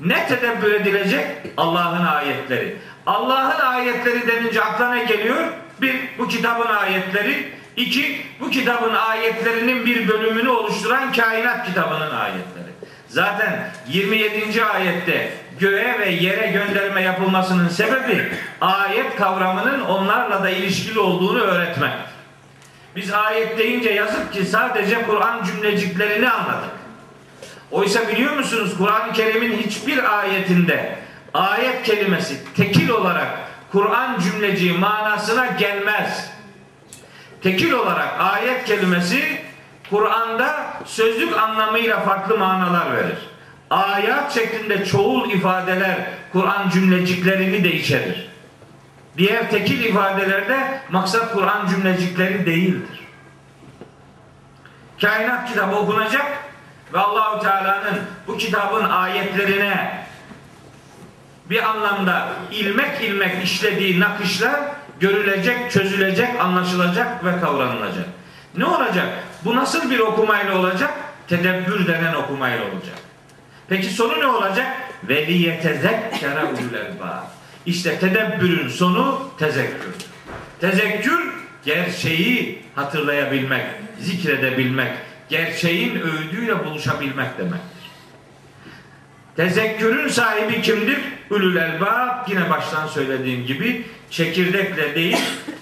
Ne tedebbür edilecek? Allah'ın ayetleri. Allah'ın ayetleri denince akla ne geliyor? Bir, bu kitabın ayetleri. İki, bu kitabın ayetlerinin bir bölümünü oluşturan kainat kitabının ayetleri. Zaten 27. ayette göğe ve yere gönderme yapılmasının sebebi ayet kavramının onlarla da ilişkili olduğunu öğretmek. Biz ayet deyince yazık ki sadece Kur'an cümleciklerini anladık. Oysa biliyor musunuz Kur'an-ı Kerim'in hiçbir ayetinde ayet kelimesi tekil olarak Kur'an cümleciği manasına gelmez. Tekil olarak ayet kelimesi Kur'an'da sözlük anlamıyla farklı manalar verir. ayat şeklinde çoğul ifadeler Kur'an cümleciklerini de içerir. Diğer tekil ifadelerde maksat Kur'an cümlecikleri değildir. Kainat kitabı okunacak ve Allahu Teala'nın bu kitabın ayetlerine bir anlamda ilmek ilmek işlediği nakışlar görülecek, çözülecek, anlaşılacak ve kavranılacak. Ne olacak? Bu nasıl bir okumayla olacak? Tedebbür denen okumayla olacak. Peki sonu ne olacak? Veliyetezekkere ulul elbab. İşte tedebbürün sonu tezekkür. Tezekkür gerçeği hatırlayabilmek, zikredebilmek, gerçeğin öğüdüyle buluşabilmek demektir. Tezekkürün sahibi kimdir? Ülül elbab yine baştan söylediğim gibi çekirdekle değil,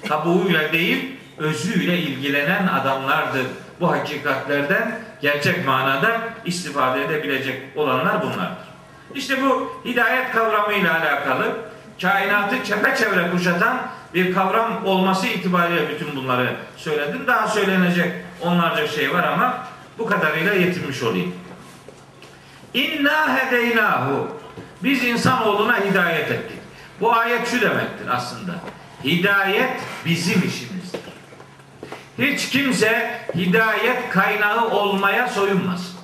kabuğuyla değil, özüyle ilgilenen adamlardır. Bu hakikatlerden gerçek manada istifade edebilecek olanlar bunlardır. İşte bu hidayet kavramıyla alakalı kainatı çepeçevre kuşatan bir kavram olması itibariyle bütün bunları söyledim. Daha söylenecek onlarca şey var ama bu kadarıyla yetinmiş olayım. İnna hedeynahu. Biz insanoğluna hidayet ettik. Bu ayet şu demektir aslında. Hidayet bizim işimizdir. Hiç kimse hidayet kaynağı olmaya soyunmaz.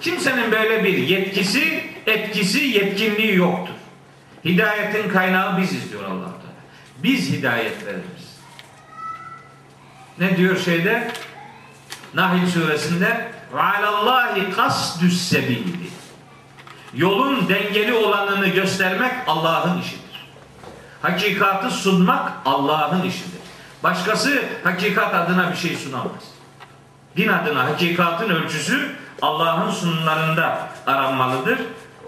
Kimsenin böyle bir yetkisi, etkisi, yetkinliği yoktur. Hidayetin kaynağı biziz diyor allah Teala. Biz hidayet veririz. Ne diyor şeyde? Nahil suresinde ve alallahi kasdüs sebili. Yolun dengeli olanını göstermek Allah'ın işidir. Hakikatı sunmak Allah'ın işidir. Başkası hakikat adına bir şey sunamaz. Din adına hakikatın ölçüsü Allah'ın sunumlarında aranmalıdır.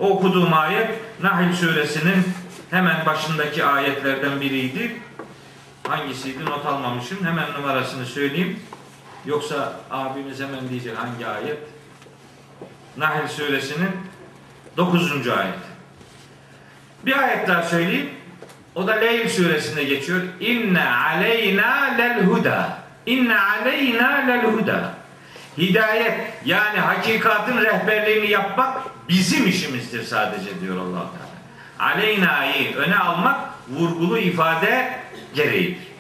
O okuduğum ayet Nahil suresinin hemen başındaki ayetlerden biriydi. Hangisiydi not almamışım. Hemen numarasını söyleyeyim. Yoksa abimiz hemen diyecek hangi ayet? Nahl suresinin 9. ayet. Bir ayet daha söyleyeyim. O da Leyl suresinde geçiyor. İnne aleyna lel huda. İnne aleyna lel huda. Hidayet yani hakikatin rehberliğini yapmak bizim işimizdir sadece diyor allah Teala. Aleyna'yı öne almak vurgulu ifade gereğidir.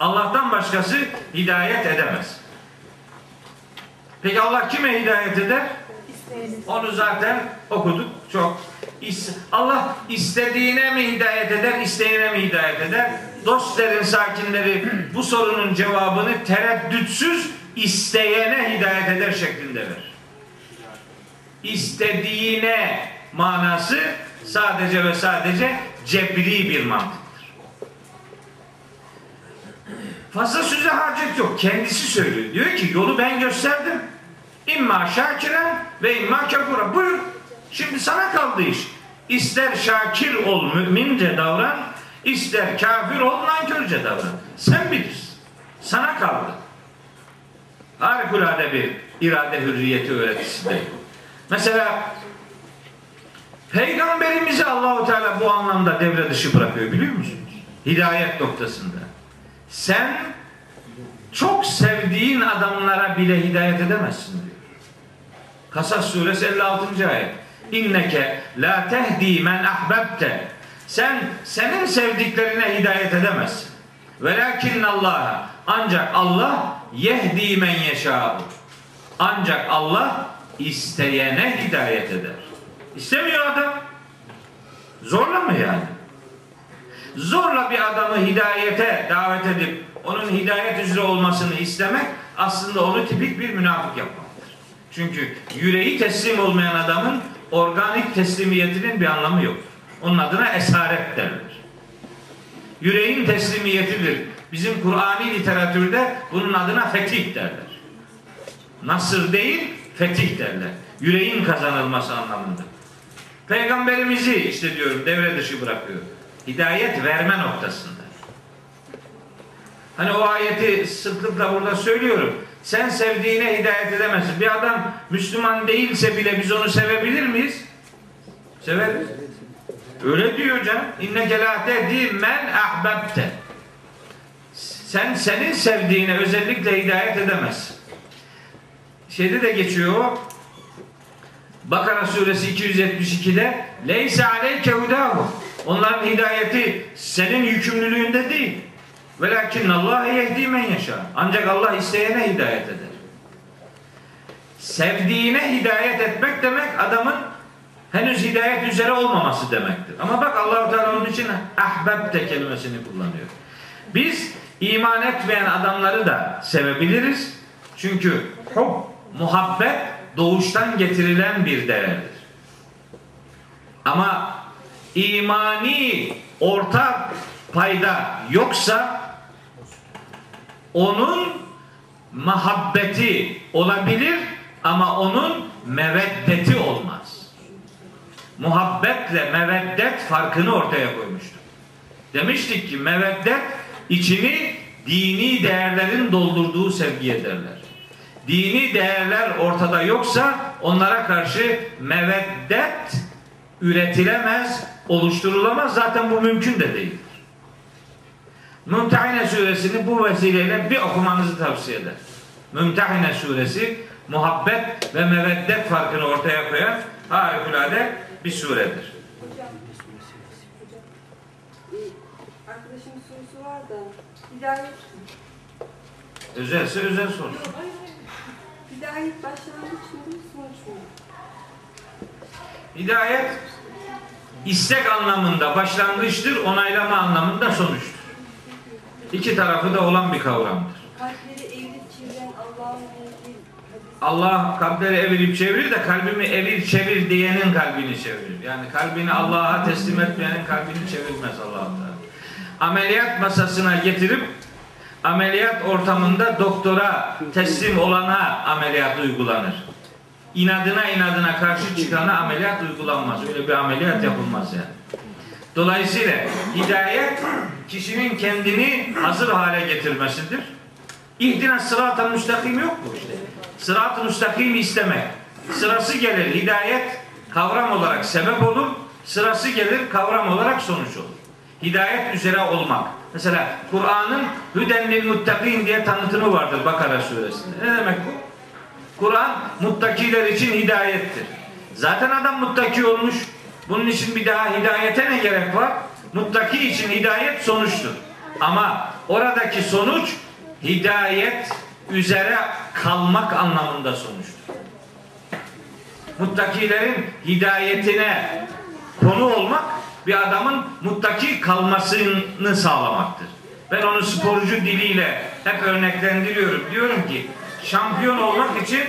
Allah'tan başkası hidayet edemez. Peki Allah kime hidayet eder? Onu zaten okuduk çok. Allah istediğine mi hidayet eder, isteyene mi hidayet eder? Dostların sakinleri bu sorunun cevabını tereddütsüz isteyene hidayet eder şeklinde verir. İstediğine manası sadece ve sadece cebri bir mantıktır. Fazla söze harcet yok. Kendisi söylüyor. Diyor ki yolu ben gösterdim. İmma şakiren ve imma kafura. Buyur. Şimdi sana kaldı iş. İster şakir ol mümince davran, ister kafir ol nankörce davran. Sen bilirsin. Sana kaldı. Harikulade bir irade hürriyeti öğretisinde. Mesela Peygamberimizi Allahu Teala bu anlamda devre dışı bırakıyor biliyor musunuz? Hidayet noktasında. Sen çok sevdiğin adamlara bile hidayet edemezsin diyor. Kasas suresi 56. ayet. İnneke la tehdi men ahbebte. Sen senin sevdiklerine hidayet edemezsin. Velakin Allah ancak Allah yehdi men yeşâ'u. Ancak Allah isteyene hidayet eder. İstemiyor adam. Zorla mı yani? Zorla bir adamı hidayete davet edip onun hidayet üzere olmasını istemek aslında onu tipik bir münafık yapmaktır. Çünkü yüreği teslim olmayan adamın organik teslimiyetinin bir anlamı yok. Onun adına esaret derler. Yüreğin teslimiyetidir. Bizim Kur'ani literatürde bunun adına fetih derler. Nasır değil, fetih derler. Yüreğin kazanılması anlamında. Peygamberimizi işte diyorum devre dışı bırakıyor. Hidayet verme noktasında. Hani o ayeti sıklıkla burada söylüyorum. Sen sevdiğine hidayet edemezsin. Bir adam Müslüman değilse bile biz onu sevebilir miyiz? Severiz. Öyle diyor canım. İnneke la tehdi men ahbebte. Sen senin sevdiğine özellikle hidayet edemezsin. Şeyde de geçiyor. Bakara suresi 272'de Leyse aleyke hudahum. Onların hidayeti senin yükümlülüğünde değil. Velakin Allah yehdi men yaşa. Ancak Allah isteyene hidayet eder. Sevdiğine hidayet etmek demek adamın henüz hidayet üzere olmaması demektir. Ama bak Allah-u Teala onun için ahbebte kelimesini kullanıyor. Biz iman etmeyen adamları da sevebiliriz. Çünkü hub, muhabbet doğuştan getirilen bir değerdir. Ama imani ortak payda yoksa onun muhabbeti olabilir ama onun meveddeti olmaz. Muhabbetle meveddet farkını ortaya koymuştur. Demiştik ki meveddet içini dini değerlerin doldurduğu sevgiye derler. Dini değerler ortada yoksa onlara karşı meveddet üretilemez, oluşturulamaz. Zaten bu mümkün de değildir. Mümtehine suresini bu vesileyle bir okumanızı tavsiye eder. Mümtehine suresi muhabbet ve meveddet farkını ortaya koyan harikulade bir suredir. E, arkadaşımın sorusu var da, hidayet, Özelse özel sor. Yok, hayır, hayır. Hidayet başlangıç mı, sonuç mu? Hidayet istek anlamında başlangıçtır, onaylama anlamında sonuçtur. İki tarafı da olan bir kavramdır. Kalpleri evirip çeviren Allah'ın Allah kalpleri evirip çevirir de kalbimi evir çevir diyenin kalbini çevirir. Yani kalbini Allah'a teslim etmeyenin kalbini çevirmez allah Teala. Ameliyat masasına getirip ameliyat ortamında doktora teslim olana ameliyat uygulanır. İnadına inadına karşı çıkana ameliyat uygulanmaz. Öyle bir ameliyat yapılmaz yani. Dolayısıyla hidayet kişinin kendini hazır hale getirmesidir. İhdina sırat-ı müstakim yok mu işte? Sırat-ı müstakimi istemek. Sırası gelir hidayet kavram olarak sebep olur. Sırası gelir kavram olarak sonuç olur. Hidayet üzere olmak. Mesela Kur'an'ın Hüden lil muttakin diye tanıtımı vardır Bakara suresinde. Ne demek bu? Kur'an muttakiler için hidayettir. Zaten adam muttaki olmuş. Bunun için bir daha hidayete ne gerek var? Muttaki için hidayet sonuçtur. Ama oradaki sonuç hidayet üzere kalmak anlamında sonuçtur. Muttakilerin hidayetine konu olmak bir adamın muttaki kalmasını sağlamaktır. Ben onu sporcu diliyle hep örneklendiriyorum. Diyorum ki şampiyon olmak için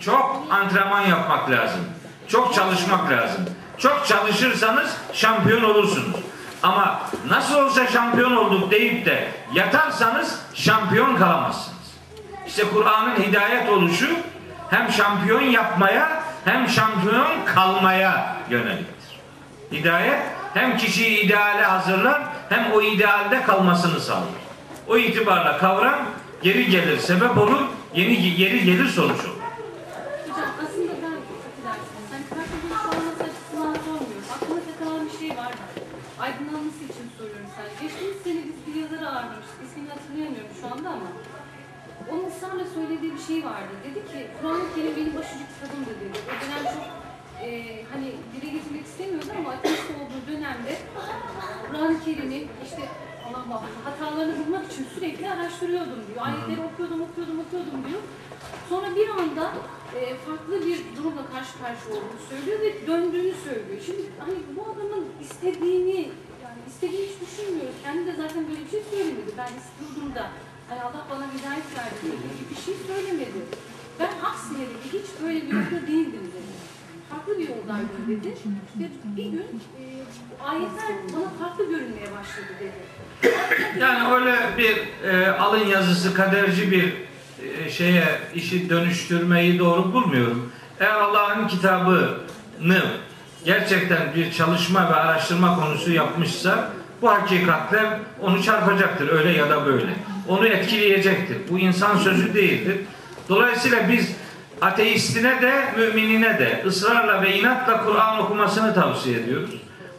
çok antrenman yapmak lazım. Çok çalışmak lazım. Çok çalışırsanız şampiyon olursunuz. Ama nasıl olsa şampiyon olduk deyip de yatarsanız şampiyon kalamazsınız. İşte Kur'an'ın hidayet oluşu hem şampiyon yapmaya hem şampiyon kalmaya yöneliktir. Hidayet hem kişiyi ideale hazırlar hem o idealde kalmasını sağlar. O itibarla kavram geri gelir, sebep olur, yeni geri gelir sonuç olur. Hani şey şey. Aydınlanması için soruyorum sadece. Geçtiğimiz sene biz bir yazarı ağırlamıştık. İsmini hatırlayamıyorum şu anda ama. Onun ısrarla söylediği bir şey vardı. Dedi ki Kur'an-ı Kerim benim başucu kitabımdı dedi. O dönem çok e, hani dile getirmek istemiyordu ama ateist olduğu dönemde Kur'an-ı Kerim'in işte Allah muhafaza hatalarını bulmak için sürekli araştırıyordum diyor. Ayetleri okuyordum, okuyordum, okuyordum diyor. Sonra bir anda e, farklı bir durumla karşı karşıya olduğunu söylüyor ve döndüğünü söylüyor. Şimdi hani bu adamın istediğini yani istediğini hiç düşünmüyoruz. Kendi de zaten böyle bir şey söylemedi. Ben istiyordum da hani Allah bana hidayet verdi diye bir şey söylemedi. Ben aksine dedi hiç böyle bir yolda değildim dedi. Farklı bir yoldaydım dedi. Ve bir gün e, ayetler bana farklı görünmeye başladı dedi. Yani öyle bir e, alın yazısı kaderci bir e, şeye işi dönüştürmeyi doğru bulmuyorum. Eğer Allah'ın kitabını gerçekten bir çalışma ve araştırma konusu yapmışsa bu hakikatler onu çarpacaktır öyle ya da böyle. Onu etkileyecektir. Bu insan sözü değildir. Dolayısıyla biz ateistine de müminine de ısrarla ve inatla Kur'an okumasını tavsiye ediyoruz.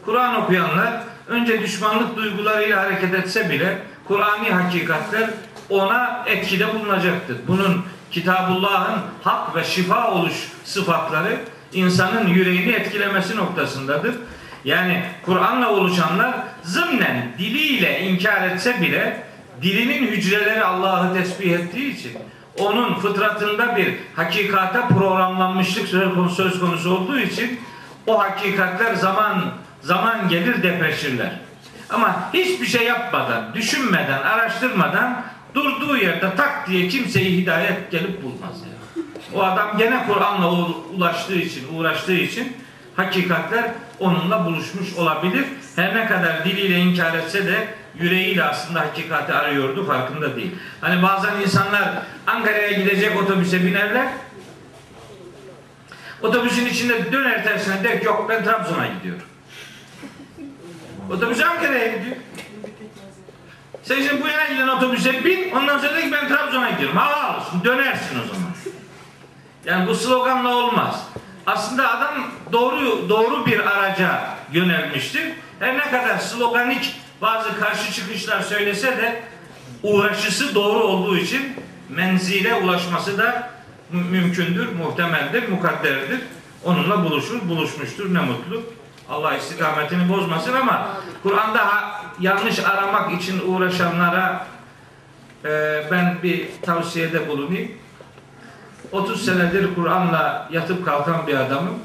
Kur'an okuyanlar önce düşmanlık duygularıyla hareket etse bile Kur'ani hakikatler ona etkide bulunacaktır. Bunun Kitabullah'ın hak ve şifa oluş sıfatları insanın yüreğini etkilemesi noktasındadır. Yani Kur'an'la oluşanlar zımnen diliyle inkar etse bile dilinin hücreleri Allah'ı tesbih ettiği için onun fıtratında bir hakikata programlanmışlık söz konusu, olduğu için o hakikatler zaman zaman gelir depreşirler. Ama hiçbir şey yapmadan, düşünmeden, araştırmadan durduğu yerde tak diye kimseyi hidayet gelip bulmaz. Yani. O adam gene Kur'an'la ulaştığı için, uğraştığı için hakikatler onunla buluşmuş olabilir. Her ne kadar diliyle inkar etse de yüreğiyle aslında hakikati arıyordu farkında değil. Hani bazen insanlar Ankara'ya gidecek otobüse binerler. Otobüsün içinde döner tersine der yok ben Trabzon'a gidiyorum. Otobüs Ankara'ya gidiyor. Sen şimdi bu yana giden otobüse bin, ondan sonra de ki ben Trabzon'a gidiyorum. Hava alsın, dönersin o zaman. Yani bu sloganla olmaz. Aslında adam doğru doğru bir araca yönelmiştir. Her ne kadar sloganik bazı karşı çıkışlar söylese de uğraşısı doğru olduğu için menzile ulaşması da mü- mümkündür, muhtemeldir, mukadderdir. Onunla buluşur, buluşmuştur. Ne mutlu. Allah istikametini bozmasın ama Kur'an'da yanlış aramak için uğraşanlara e, ben bir tavsiyede bulunayım. 30 senedir Kur'an'la yatıp kalkan bir adamım.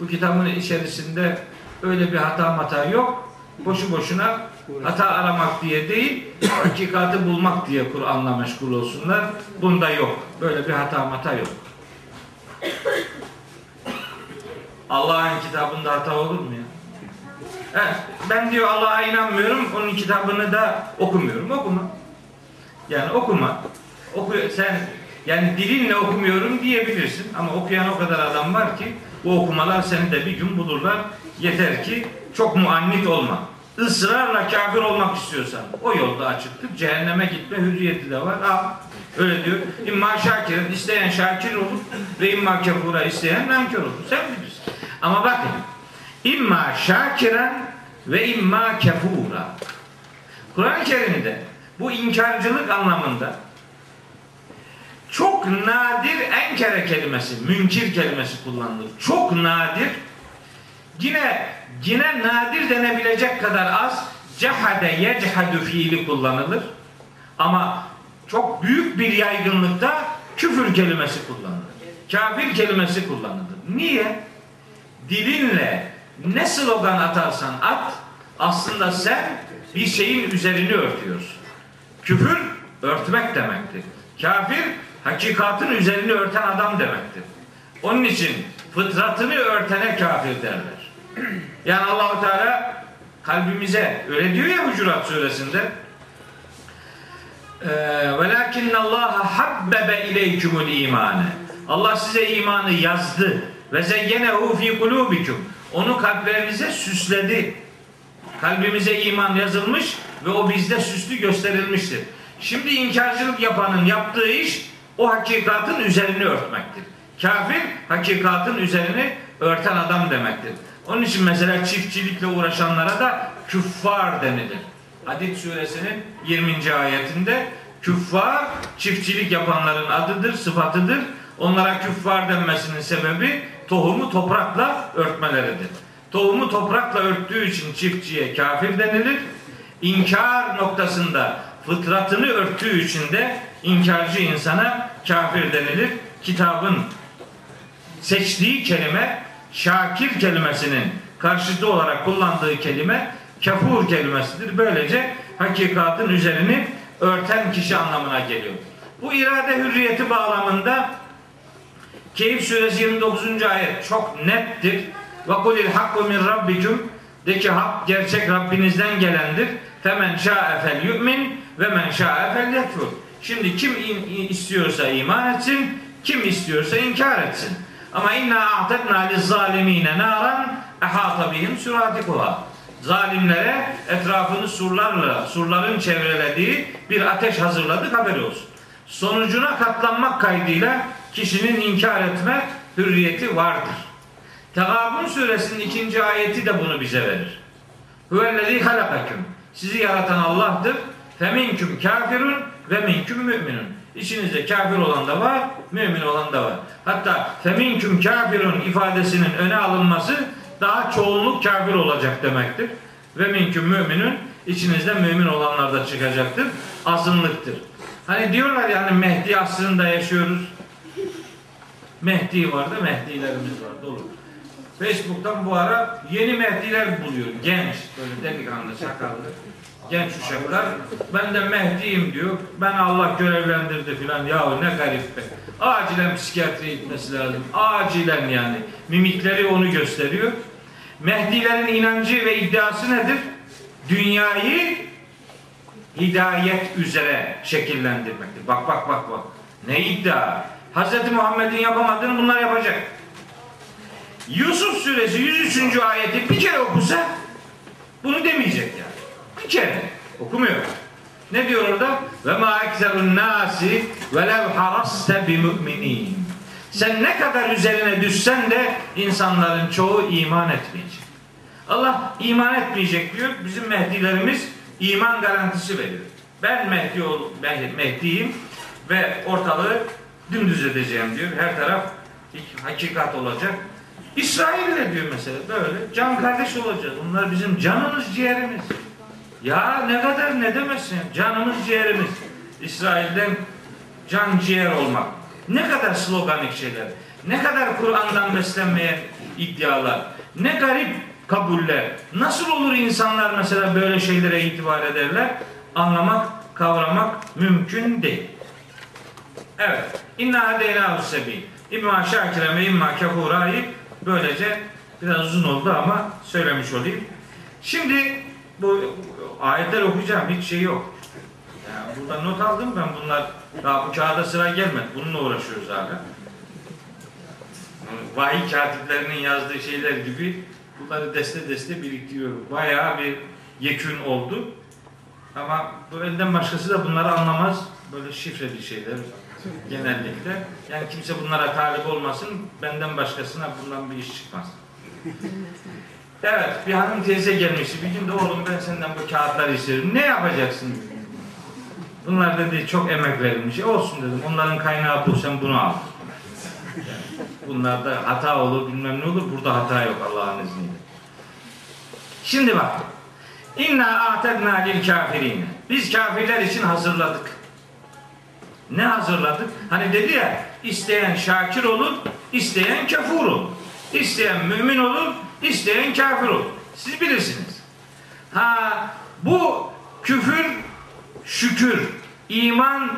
Bu kitabın içerisinde öyle bir hata mata yok. Boşu boşuna hata aramak diye değil, hakikati bulmak diye Kur'an'la meşgul olsunlar. Bunda yok. Böyle bir hata mata yok. Allah'ın kitabında hata olur mu ya? Evet, ben diyor Allah'a inanmıyorum, onun kitabını da okumuyorum. Okuma. Yani okuma. Oku, sen yani dilinle okumuyorum diyebilirsin ama okuyan o kadar adam var ki bu okumalar seni de bir gün bulurlar. Yeter ki çok muannit olma. Israrla kafir olmak istiyorsan o yolda açıktır. Cehenneme gitme hürriyeti de var. Al. Öyle diyor. İmma şakirin isteyen şakir olur ve imma kefura isteyen nankör olur. Sen bilirsin. Ama bakın imma şakiren ve imma kefura. Kur'an-ı Kerim'de bu inkarcılık anlamında çok nadir enkere kelimesi, münkir kelimesi kullanılır. Çok nadir yine yine nadir denebilecek kadar az cehade yechadu fiili kullanılır. Ama çok büyük bir yaygınlıkta küfür kelimesi kullanılır. Kafir kelimesi kullanılır. Niye? Dilinle ne slogan atarsan at aslında sen bir şeyin üzerini örtüyorsun. Küfür örtmek demektir. Kafir hakikatın üzerini örten adam demektir. Onun için fıtratını örtene kafir derler. Yani Allahu Teala kalbimize öyle diyor ya Hucurat suresinde. E, Velakinne Allah habbebe ileykumul imane. Allah size imanı yazdı ve zeyyenehu fi kulubikum. Onu kalplerinize süsledi. Kalbimize iman yazılmış ve o bizde süslü gösterilmiştir. Şimdi inkarcılık yapanın yaptığı iş o hakikatın üzerini örtmektir. Kafir hakikatın üzerini örten adam demektir. Onun için mesela çiftçilikle uğraşanlara da küffar denilir. Hadid suresinin 20. ayetinde küffar çiftçilik yapanların adıdır, sıfatıdır. Onlara küffar denmesinin sebebi tohumu toprakla örtmeleridir. Tohumu toprakla örttüğü için çiftçiye kafir denilir. İnkar noktasında fıtratını örttüğü için de inkarcı insana kafir denilir. Kitabın seçtiği kelime şakir kelimesinin karşıtı olarak kullandığı kelime kafur kelimesidir. Böylece hakikatın üzerini örten kişi anlamına geliyor. Bu irade hürriyeti bağlamında Keyif suresi 29. ayet çok nettir. Ve kulil hakku min rabbikum de ki hak gerçek Rabbinizden gelendir. Femen şa'e fel yu'min ve men şa'e fel yekfur. Şimdi kim istiyorsa iman etsin, kim istiyorsa inkar etsin. Ama inna a'tedna liz zalimine naran ehata bihim suratikuha. Zalimlere etrafını surlarla, surların çevrelediği bir ateş hazırladık haberi olsun. Sonucuna katlanmak kaydıyla kişinin inkar etme hürriyeti vardır. Tegabun suresinin ikinci ayeti de bunu bize verir. Huvellezî halakaküm. Sizi yaratan Allah'tır. Feminküm kafirun ve minküm müminun. İçinizde kafir olan da var, mümin olan da var. Hatta feminküm kafirun ifadesinin öne alınması daha çoğunluk kafir olacak demektir. Ve minküm müminün içinizde mümin olanlar da çıkacaktır. Azınlıktır. Hani diyorlar yani Mehdi asrında yaşıyoruz. Mehdi var da Mehdilerimiz var dolu. Facebook'tan bu ara yeni Mehdiler buluyor. Genç, böyle delikanlı, sakallı. Genç uşaklar. Ben de Mehdi'yim diyor. Ben Allah görevlendirdi filan. Yahu ne garip be. Acilen psikiyatri gitmesi lazım. Acilen yani. Mimikleri onu gösteriyor. Mehdilerin inancı ve iddiası nedir? Dünyayı hidayet üzere şekillendirmektir. Bak bak bak bak. Ne iddia? Hz. Muhammed'in yapamadığını bunlar yapacak. Yusuf suresi 103. ayeti bir kere okusa bunu demeyecek yani. Kere okumuyor. Ne diyor orada? Ve ma ekserun nasi velev haraste bi müminin. Sen ne kadar üzerine düşsen de insanların çoğu iman etmeyecek. Allah iman etmeyecek diyor. Bizim Mehdilerimiz iman garantisi veriyor. Ben Mehdi ol, Meh- Mehdi'yim ve ortalığı dümdüz edeceğim diyor. Her taraf hakikat olacak. İsrail de diyor mesela böyle. Can kardeş olacağız. Bunlar bizim canımız ciğerimiz. Ya ne kadar ne demesin. Canımız ciğerimiz. İsrail'den can ciğer olmak. Ne kadar sloganik şeyler. Ne kadar Kur'an'dan beslenmeye iddialar. Ne garip kabuller. Nasıl olur insanlar mesela böyle şeylere itibar ederler? Anlamak, kavramak mümkün değil. Evet. İnna hadeynahu sebil. İmma şakire ve imma kefurayı böylece biraz uzun oldu ama söylemiş olayım. Şimdi ayetler okuyacağım hiç şey yok. Yani burada not aldım ben bunlar daha bu kağıda sıra gelmedi. Bununla uğraşıyoruz hala. Vahiy katiplerinin yazdığı şeyler gibi bunları deste deste biriktiriyorum. Bayağı bir yekün oldu. Ama bu elden başkası da bunları anlamaz. Böyle şifreli şeyler genellikle. Yani kimse bunlara talip olmasın. Benden başkasına bundan bir iş çıkmaz. Evet, bir hanım teyze gelmişti. Bir gün de oğlum ben senden bu kağıtları istiyorum. Ne yapacaksın? Bunlar dedi çok emek verilmiş. E olsun dedim. Onların kaynağı bu. Sen bunu al. Bunlarda hata olur bilmem ne olur. Burada hata yok Allah'ın izniyle. Şimdi bak. İnna a'tedna lil kafirin. Biz kafirler için hazırladık. Ne hazırladık? Hani dedi ya isteyen şakir olur, isteyen kafur olur. İsteyen mümin olur, isteyen kafir olur. Siz bilirsiniz. Ha bu küfür şükür, iman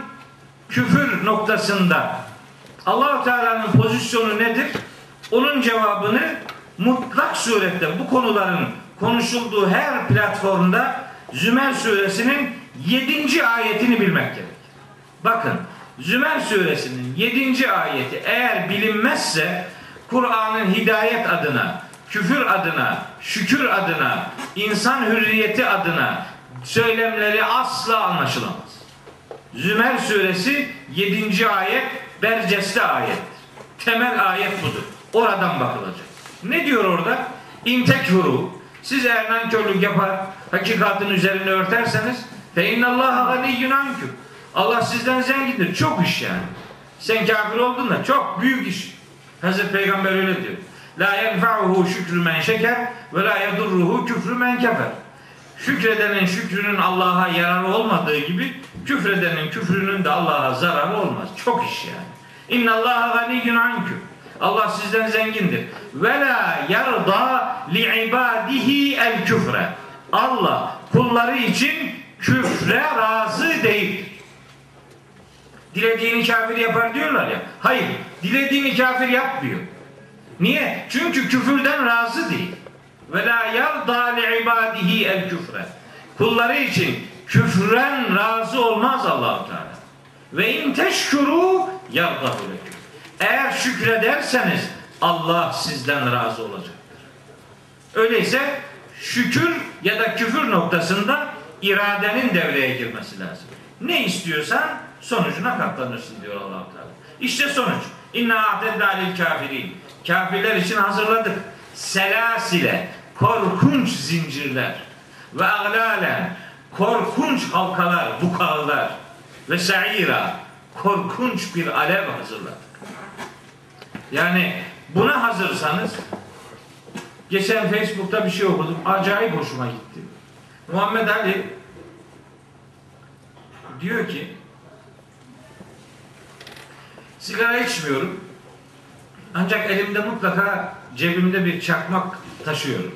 küfür noktasında Allahu Teala'nın pozisyonu nedir? Onun cevabını mutlak surette bu konuların konuşulduğu her platformda Zümer suresinin 7. ayetini bilmek gerek. Bakın Zümer suresinin 7. ayeti eğer bilinmezse Kur'an'ın hidayet adına, küfür adına, şükür adına, insan hürriyeti adına söylemleri asla anlaşılamaz. Zümer suresi 7. ayet berceste ayet. Temel ayet budur. Oradan bakılacak. Ne diyor orada? İntekfuru. Siz eğer nankörlük yapar, hakikatin üzerine örterseniz fe innallaha ganiyyun ankum. Allah sizden zengindir. Çok iş yani. Sen kafir oldun da çok büyük iş. Hazreti Peygamber öyle diyor. La yenfa'uhu şükrü men şeker ve la yedurruhu küfrü men kefer. Şükredenin şükrünün Allah'a yararı olmadığı gibi küfredenin küfrünün de Allah'a zararı olmaz. Çok iş yani. İnna Allaha ganiyyun ankum. Allah sizden zengindir. Ve la yarda li ibadihi el küfre. Allah kulları için küfre razı değildir. Dilediğini kafir yapar diyorlar ya. Hayır, dilediğini kafir yapmıyor. Niye? Çünkü küfürden razı değil. Ve la yarda li ibadihi el küfre. Kulları için küfren razı olmaz Allahu Teala. Ve in teşkuru leküm. Eğer şükrederseniz Allah sizden razı olacaktır. Öyleyse şükür ya da küfür noktasında iradenin devreye girmesi lazım. Ne istiyorsan sonucuna katlanırsın diyor allah Teala. İşte sonuç. İnna a'tedna lil kafirin. Kafirler için hazırladık. Selasile, korkunç zincirler ve aglalen, korkunç halkalar, bukağılar ve sa'ira, korkunç bir alev hazırladık. Yani buna hazırsanız geçen Facebook'ta bir şey okudum. Acayip hoşuma gitti. Muhammed Ali diyor ki sigara içmiyorum. Ancak elimde mutlaka cebimde bir çakmak taşıyorum.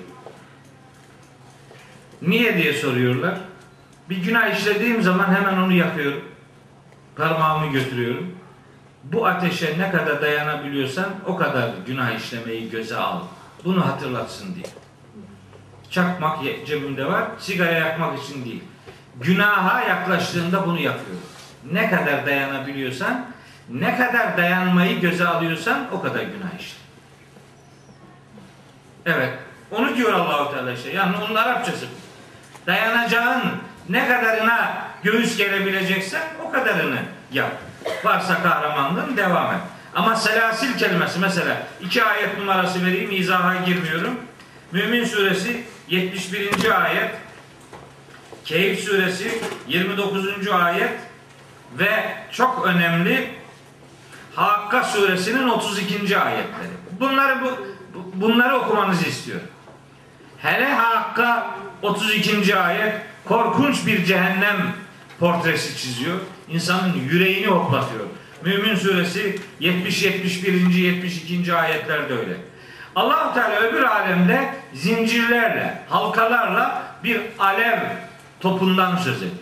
Niye diye soruyorlar. Bir günah işlediğim zaman hemen onu yakıyorum. Parmağımı götürüyorum. Bu ateşe ne kadar dayanabiliyorsan o kadar günah işlemeyi göze al. Bunu hatırlatsın diye. Çakmak cebimde var. Sigara yakmak için değil. Günaha yaklaştığında bunu yapıyorum. Ne kadar dayanabiliyorsan, ne kadar dayanmayı göze alıyorsan o kadar günah işle. Evet. Onu diyor Allahu Teala işte. Yani onun Arapçası. Dayanacağın ne kadarına göğüs gelebileceksen o kadarını yap. Varsa kahramanlığın devam et. Ama selasil kelimesi mesela iki ayet numarası vereyim izaha girmiyorum. Mümin suresi 71. ayet Keyif suresi 29. ayet ve çok önemli Hakka suresinin 32. ayetleri. Bunları bu, bu- bunları okumanızı istiyorum. Hele Hakka 32. ayet korkunç bir cehennem portresi çiziyor. İnsanın yüreğini hoplatıyor. Mümin suresi 70 71. 72. ayetlerde öyle. Allah Teala öbür alemde zincirlerle, halkalarla bir alev topundan söz ediyor.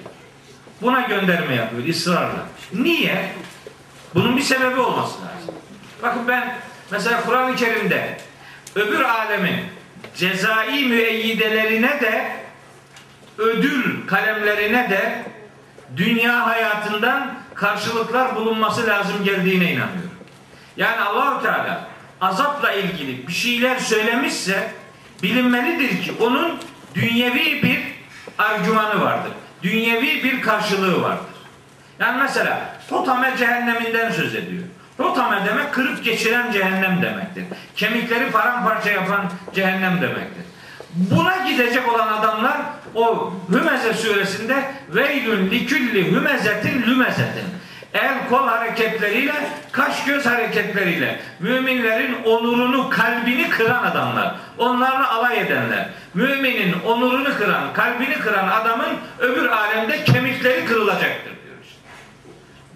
Buna gönderme yapıyor ısrarla. Niye? Bunun bir sebebi olması lazım. Bakın ben mesela Kur'an-ı Kerim'de öbür alemin cezai müeyyidelerine de ödül kalemlerine de dünya hayatından karşılıklar bulunması lazım geldiğine inanıyorum. Yani Allahu Teala azapla ilgili bir şeyler söylemişse bilinmelidir ki onun dünyevi bir argümanı vardır. Dünyevi bir karşılığı vardır. Yani mesela Totame cehenneminden söz ediyor. Totame demek kırıp geçiren cehennem demektir. Kemikleri paramparça yapan cehennem demektir. Buna gidecek olan adamlar o Hümeze suresinde veylün likülli hümezetin lümezetin el kol hareketleriyle kaş göz hareketleriyle müminlerin onurunu kalbini kıran adamlar onlarla alay edenler müminin onurunu kıran kalbini kıran adamın öbür alemde kemikleri kırılacaktır.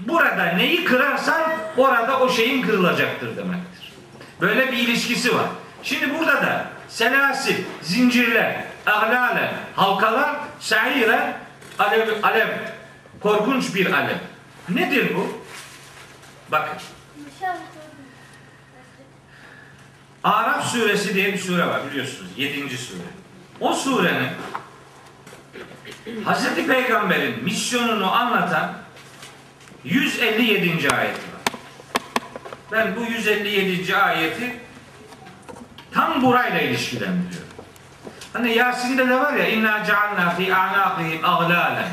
Burada neyi kırarsan orada o şeyin kırılacaktır demektir. Böyle bir ilişkisi var. Şimdi burada da selasil, zincirler, ahlale, halkalar, saire, alev, alev, korkunç bir alev. Nedir bu? Bakın. Araf suresi diye bir sure var biliyorsunuz. Yedinci sure. O surenin Hazreti Peygamber'in misyonunu anlatan 157. ayeti var. Ben bu 157. ayeti tam burayla ilişkilendiriyorum. Hani Yasin'de de var ya inna cealna fi a'naqihim aglalan.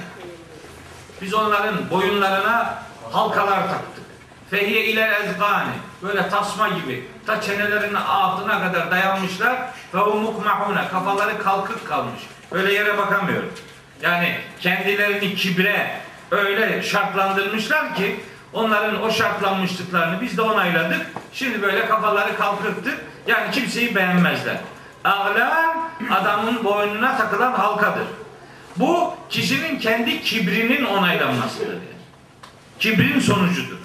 Biz onların boyunlarına halkalar taktık. Fehiye ilel ezgani. Böyle tasma gibi. Ta çenelerinin altına kadar dayanmışlar. Ve mukmahune. Kafaları kalkık kalmış. Böyle yere bakamıyorum. Yani kendilerini kibre öyle şartlandırmışlar ki onların o şartlanmışlıklarını biz de onayladık. Şimdi böyle kafaları kalkıktık. Yani kimseyi beğenmezler. Ağlar adamın boynuna takılan halkadır. Bu kişinin kendi kibrinin onaylanmasıdır. Kibrin sonucudur.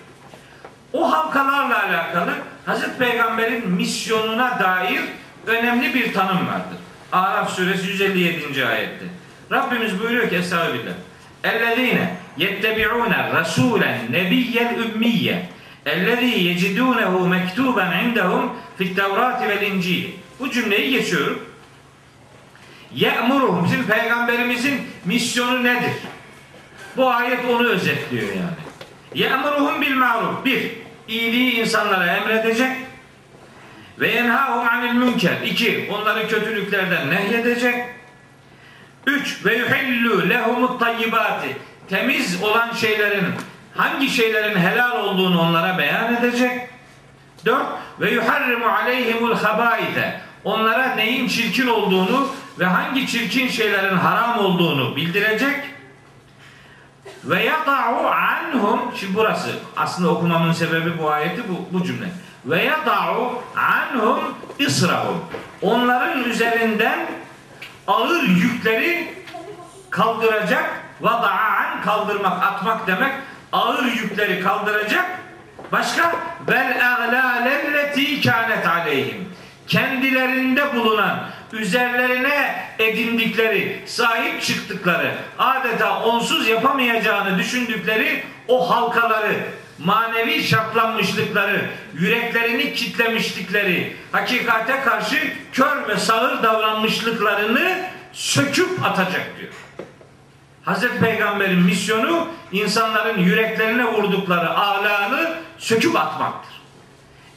O halkalarla alakalı Hazreti Peygamber'in misyonuna dair önemli bir tanım vardır. Araf suresi 157. ayette. Rabbimiz buyuruyor ki Estağfirullah. Ellezine yettebi'une rasulen nebiyyel ümmiyye ellezî yecidûnehu mektuben indehum fit tevrati vel incil. Bu cümleyi geçiyorum. Ye'muruhum. Bizim peygamberimizin misyonu nedir? Bu ayet onu özetliyor yani. Ye'muruhum bil ma'ruf. Bir, iyiliği insanlara emredecek. Ve yenhahum anil münker. İki, onları kötülüklerden nehyedecek. Üç, ve yuhillu lehumut tayyibati. Temiz olan şeylerin, hangi şeylerin helal olduğunu onlara beyan edecek. Dört, ve yuharrimu aleyhimul habaite. Onlara neyin çirkin olduğunu ve hangi çirkin şeylerin haram olduğunu bildirecek. ve yada'u anhum şimdi burası aslında okumamın sebebi bu ayeti bu, bu cümle ve yada'u anhum israhum onların üzerinden ağır yükleri kaldıracak vada'an kaldırmak atmak demek ağır yükleri kaldıracak başka vel a'lalelleti kânet aleyhim kendilerinde bulunan üzerlerine edindikleri sahip çıktıkları adeta onsuz yapamayacağını düşündükleri o halkaları manevi şartlanmışlıkları yüreklerini kitlemişlikleri hakikate karşı kör ve sağır davranmışlıklarını söküp atacak diyor. Hazreti Peygamber'in misyonu insanların yüreklerine vurdukları ağlarını söküp atmaktır.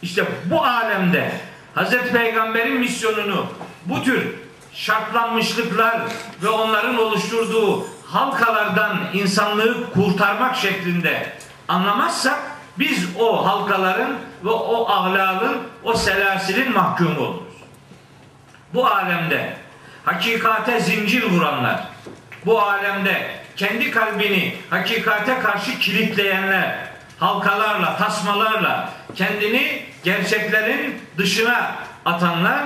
İşte bu alemde Hazreti Peygamber'in misyonunu bu tür şartlanmışlıklar ve onların oluşturduğu halkalardan insanlığı kurtarmak şeklinde anlamazsak biz o halkaların ve o ağlalın, o selasilin mahkumu oluruz. Bu alemde hakikate zincir vuranlar, bu alemde kendi kalbini hakikate karşı kilitleyenler, halkalarla, tasmalarla kendini gerçeklerin dışına atanlar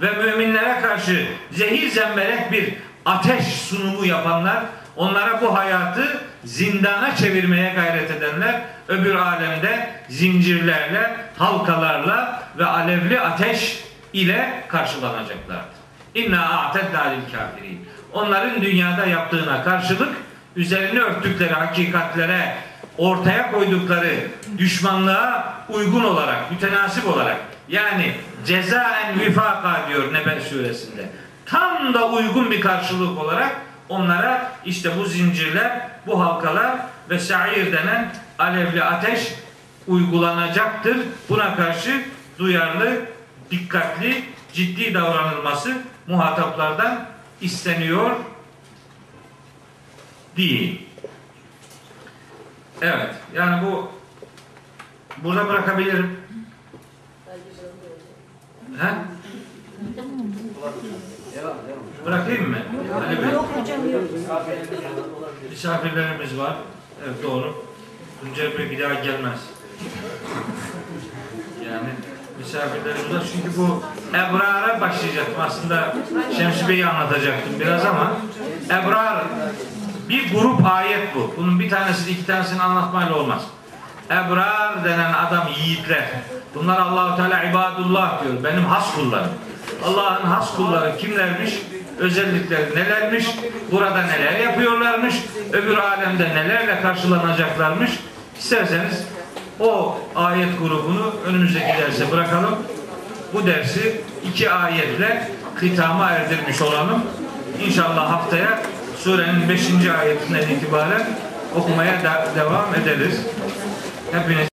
ve müminlere karşı zehir zemberek bir ateş sunumu yapanlar, onlara bu hayatı zindana çevirmeye gayret edenler öbür alemde zincirlerle, halkalarla ve alevli ateş ile karşılanacaklardır. İnna a'tedna lil kafirin. Onların dünyada yaptığına karşılık üzerini örttükleri hakikatlere ortaya koydukları düşmanlığa uygun olarak, mütenasip olarak yani cezaen vifaka diyor Nebe suresinde. Tam da uygun bir karşılık olarak onlara işte bu zincirler, bu halkalar ve sair denen alevli ateş uygulanacaktır. Buna karşı duyarlı, dikkatli, ciddi davranılması muhataplardan isteniyor değil. Evet, yani bu burada bırakabilirim. He? Bırakayım mı? Hani bir misafirlerimiz var. Evet doğru. Tuncay Bey bir daha gelmez. Yani misafirlerimiz var. Çünkü bu Ebrar'a başlayacaktım. Aslında Şemsi Bey'i anlatacaktım biraz ama Ebrar bir grup ayet bu. Bunun bir tanesini iki tanesini anlatmayla olmaz. Ebrar denen adam yiğitler. Bunlar Allahu Teala ibadullah diyor. Benim has kullarım. Allah'ın has kulları kimlermiş? Özellikleri nelermiş? Burada neler yapıyorlarmış? Öbür alemde nelerle karşılanacaklarmış? İsterseniz o ayet grubunu önümüzdeki derse bırakalım. Bu dersi iki ayetle hitama erdirmiş olalım. İnşallah haftaya surenin 5. ayetinden itibaren okumaya da- devam ederiz. Hepiniz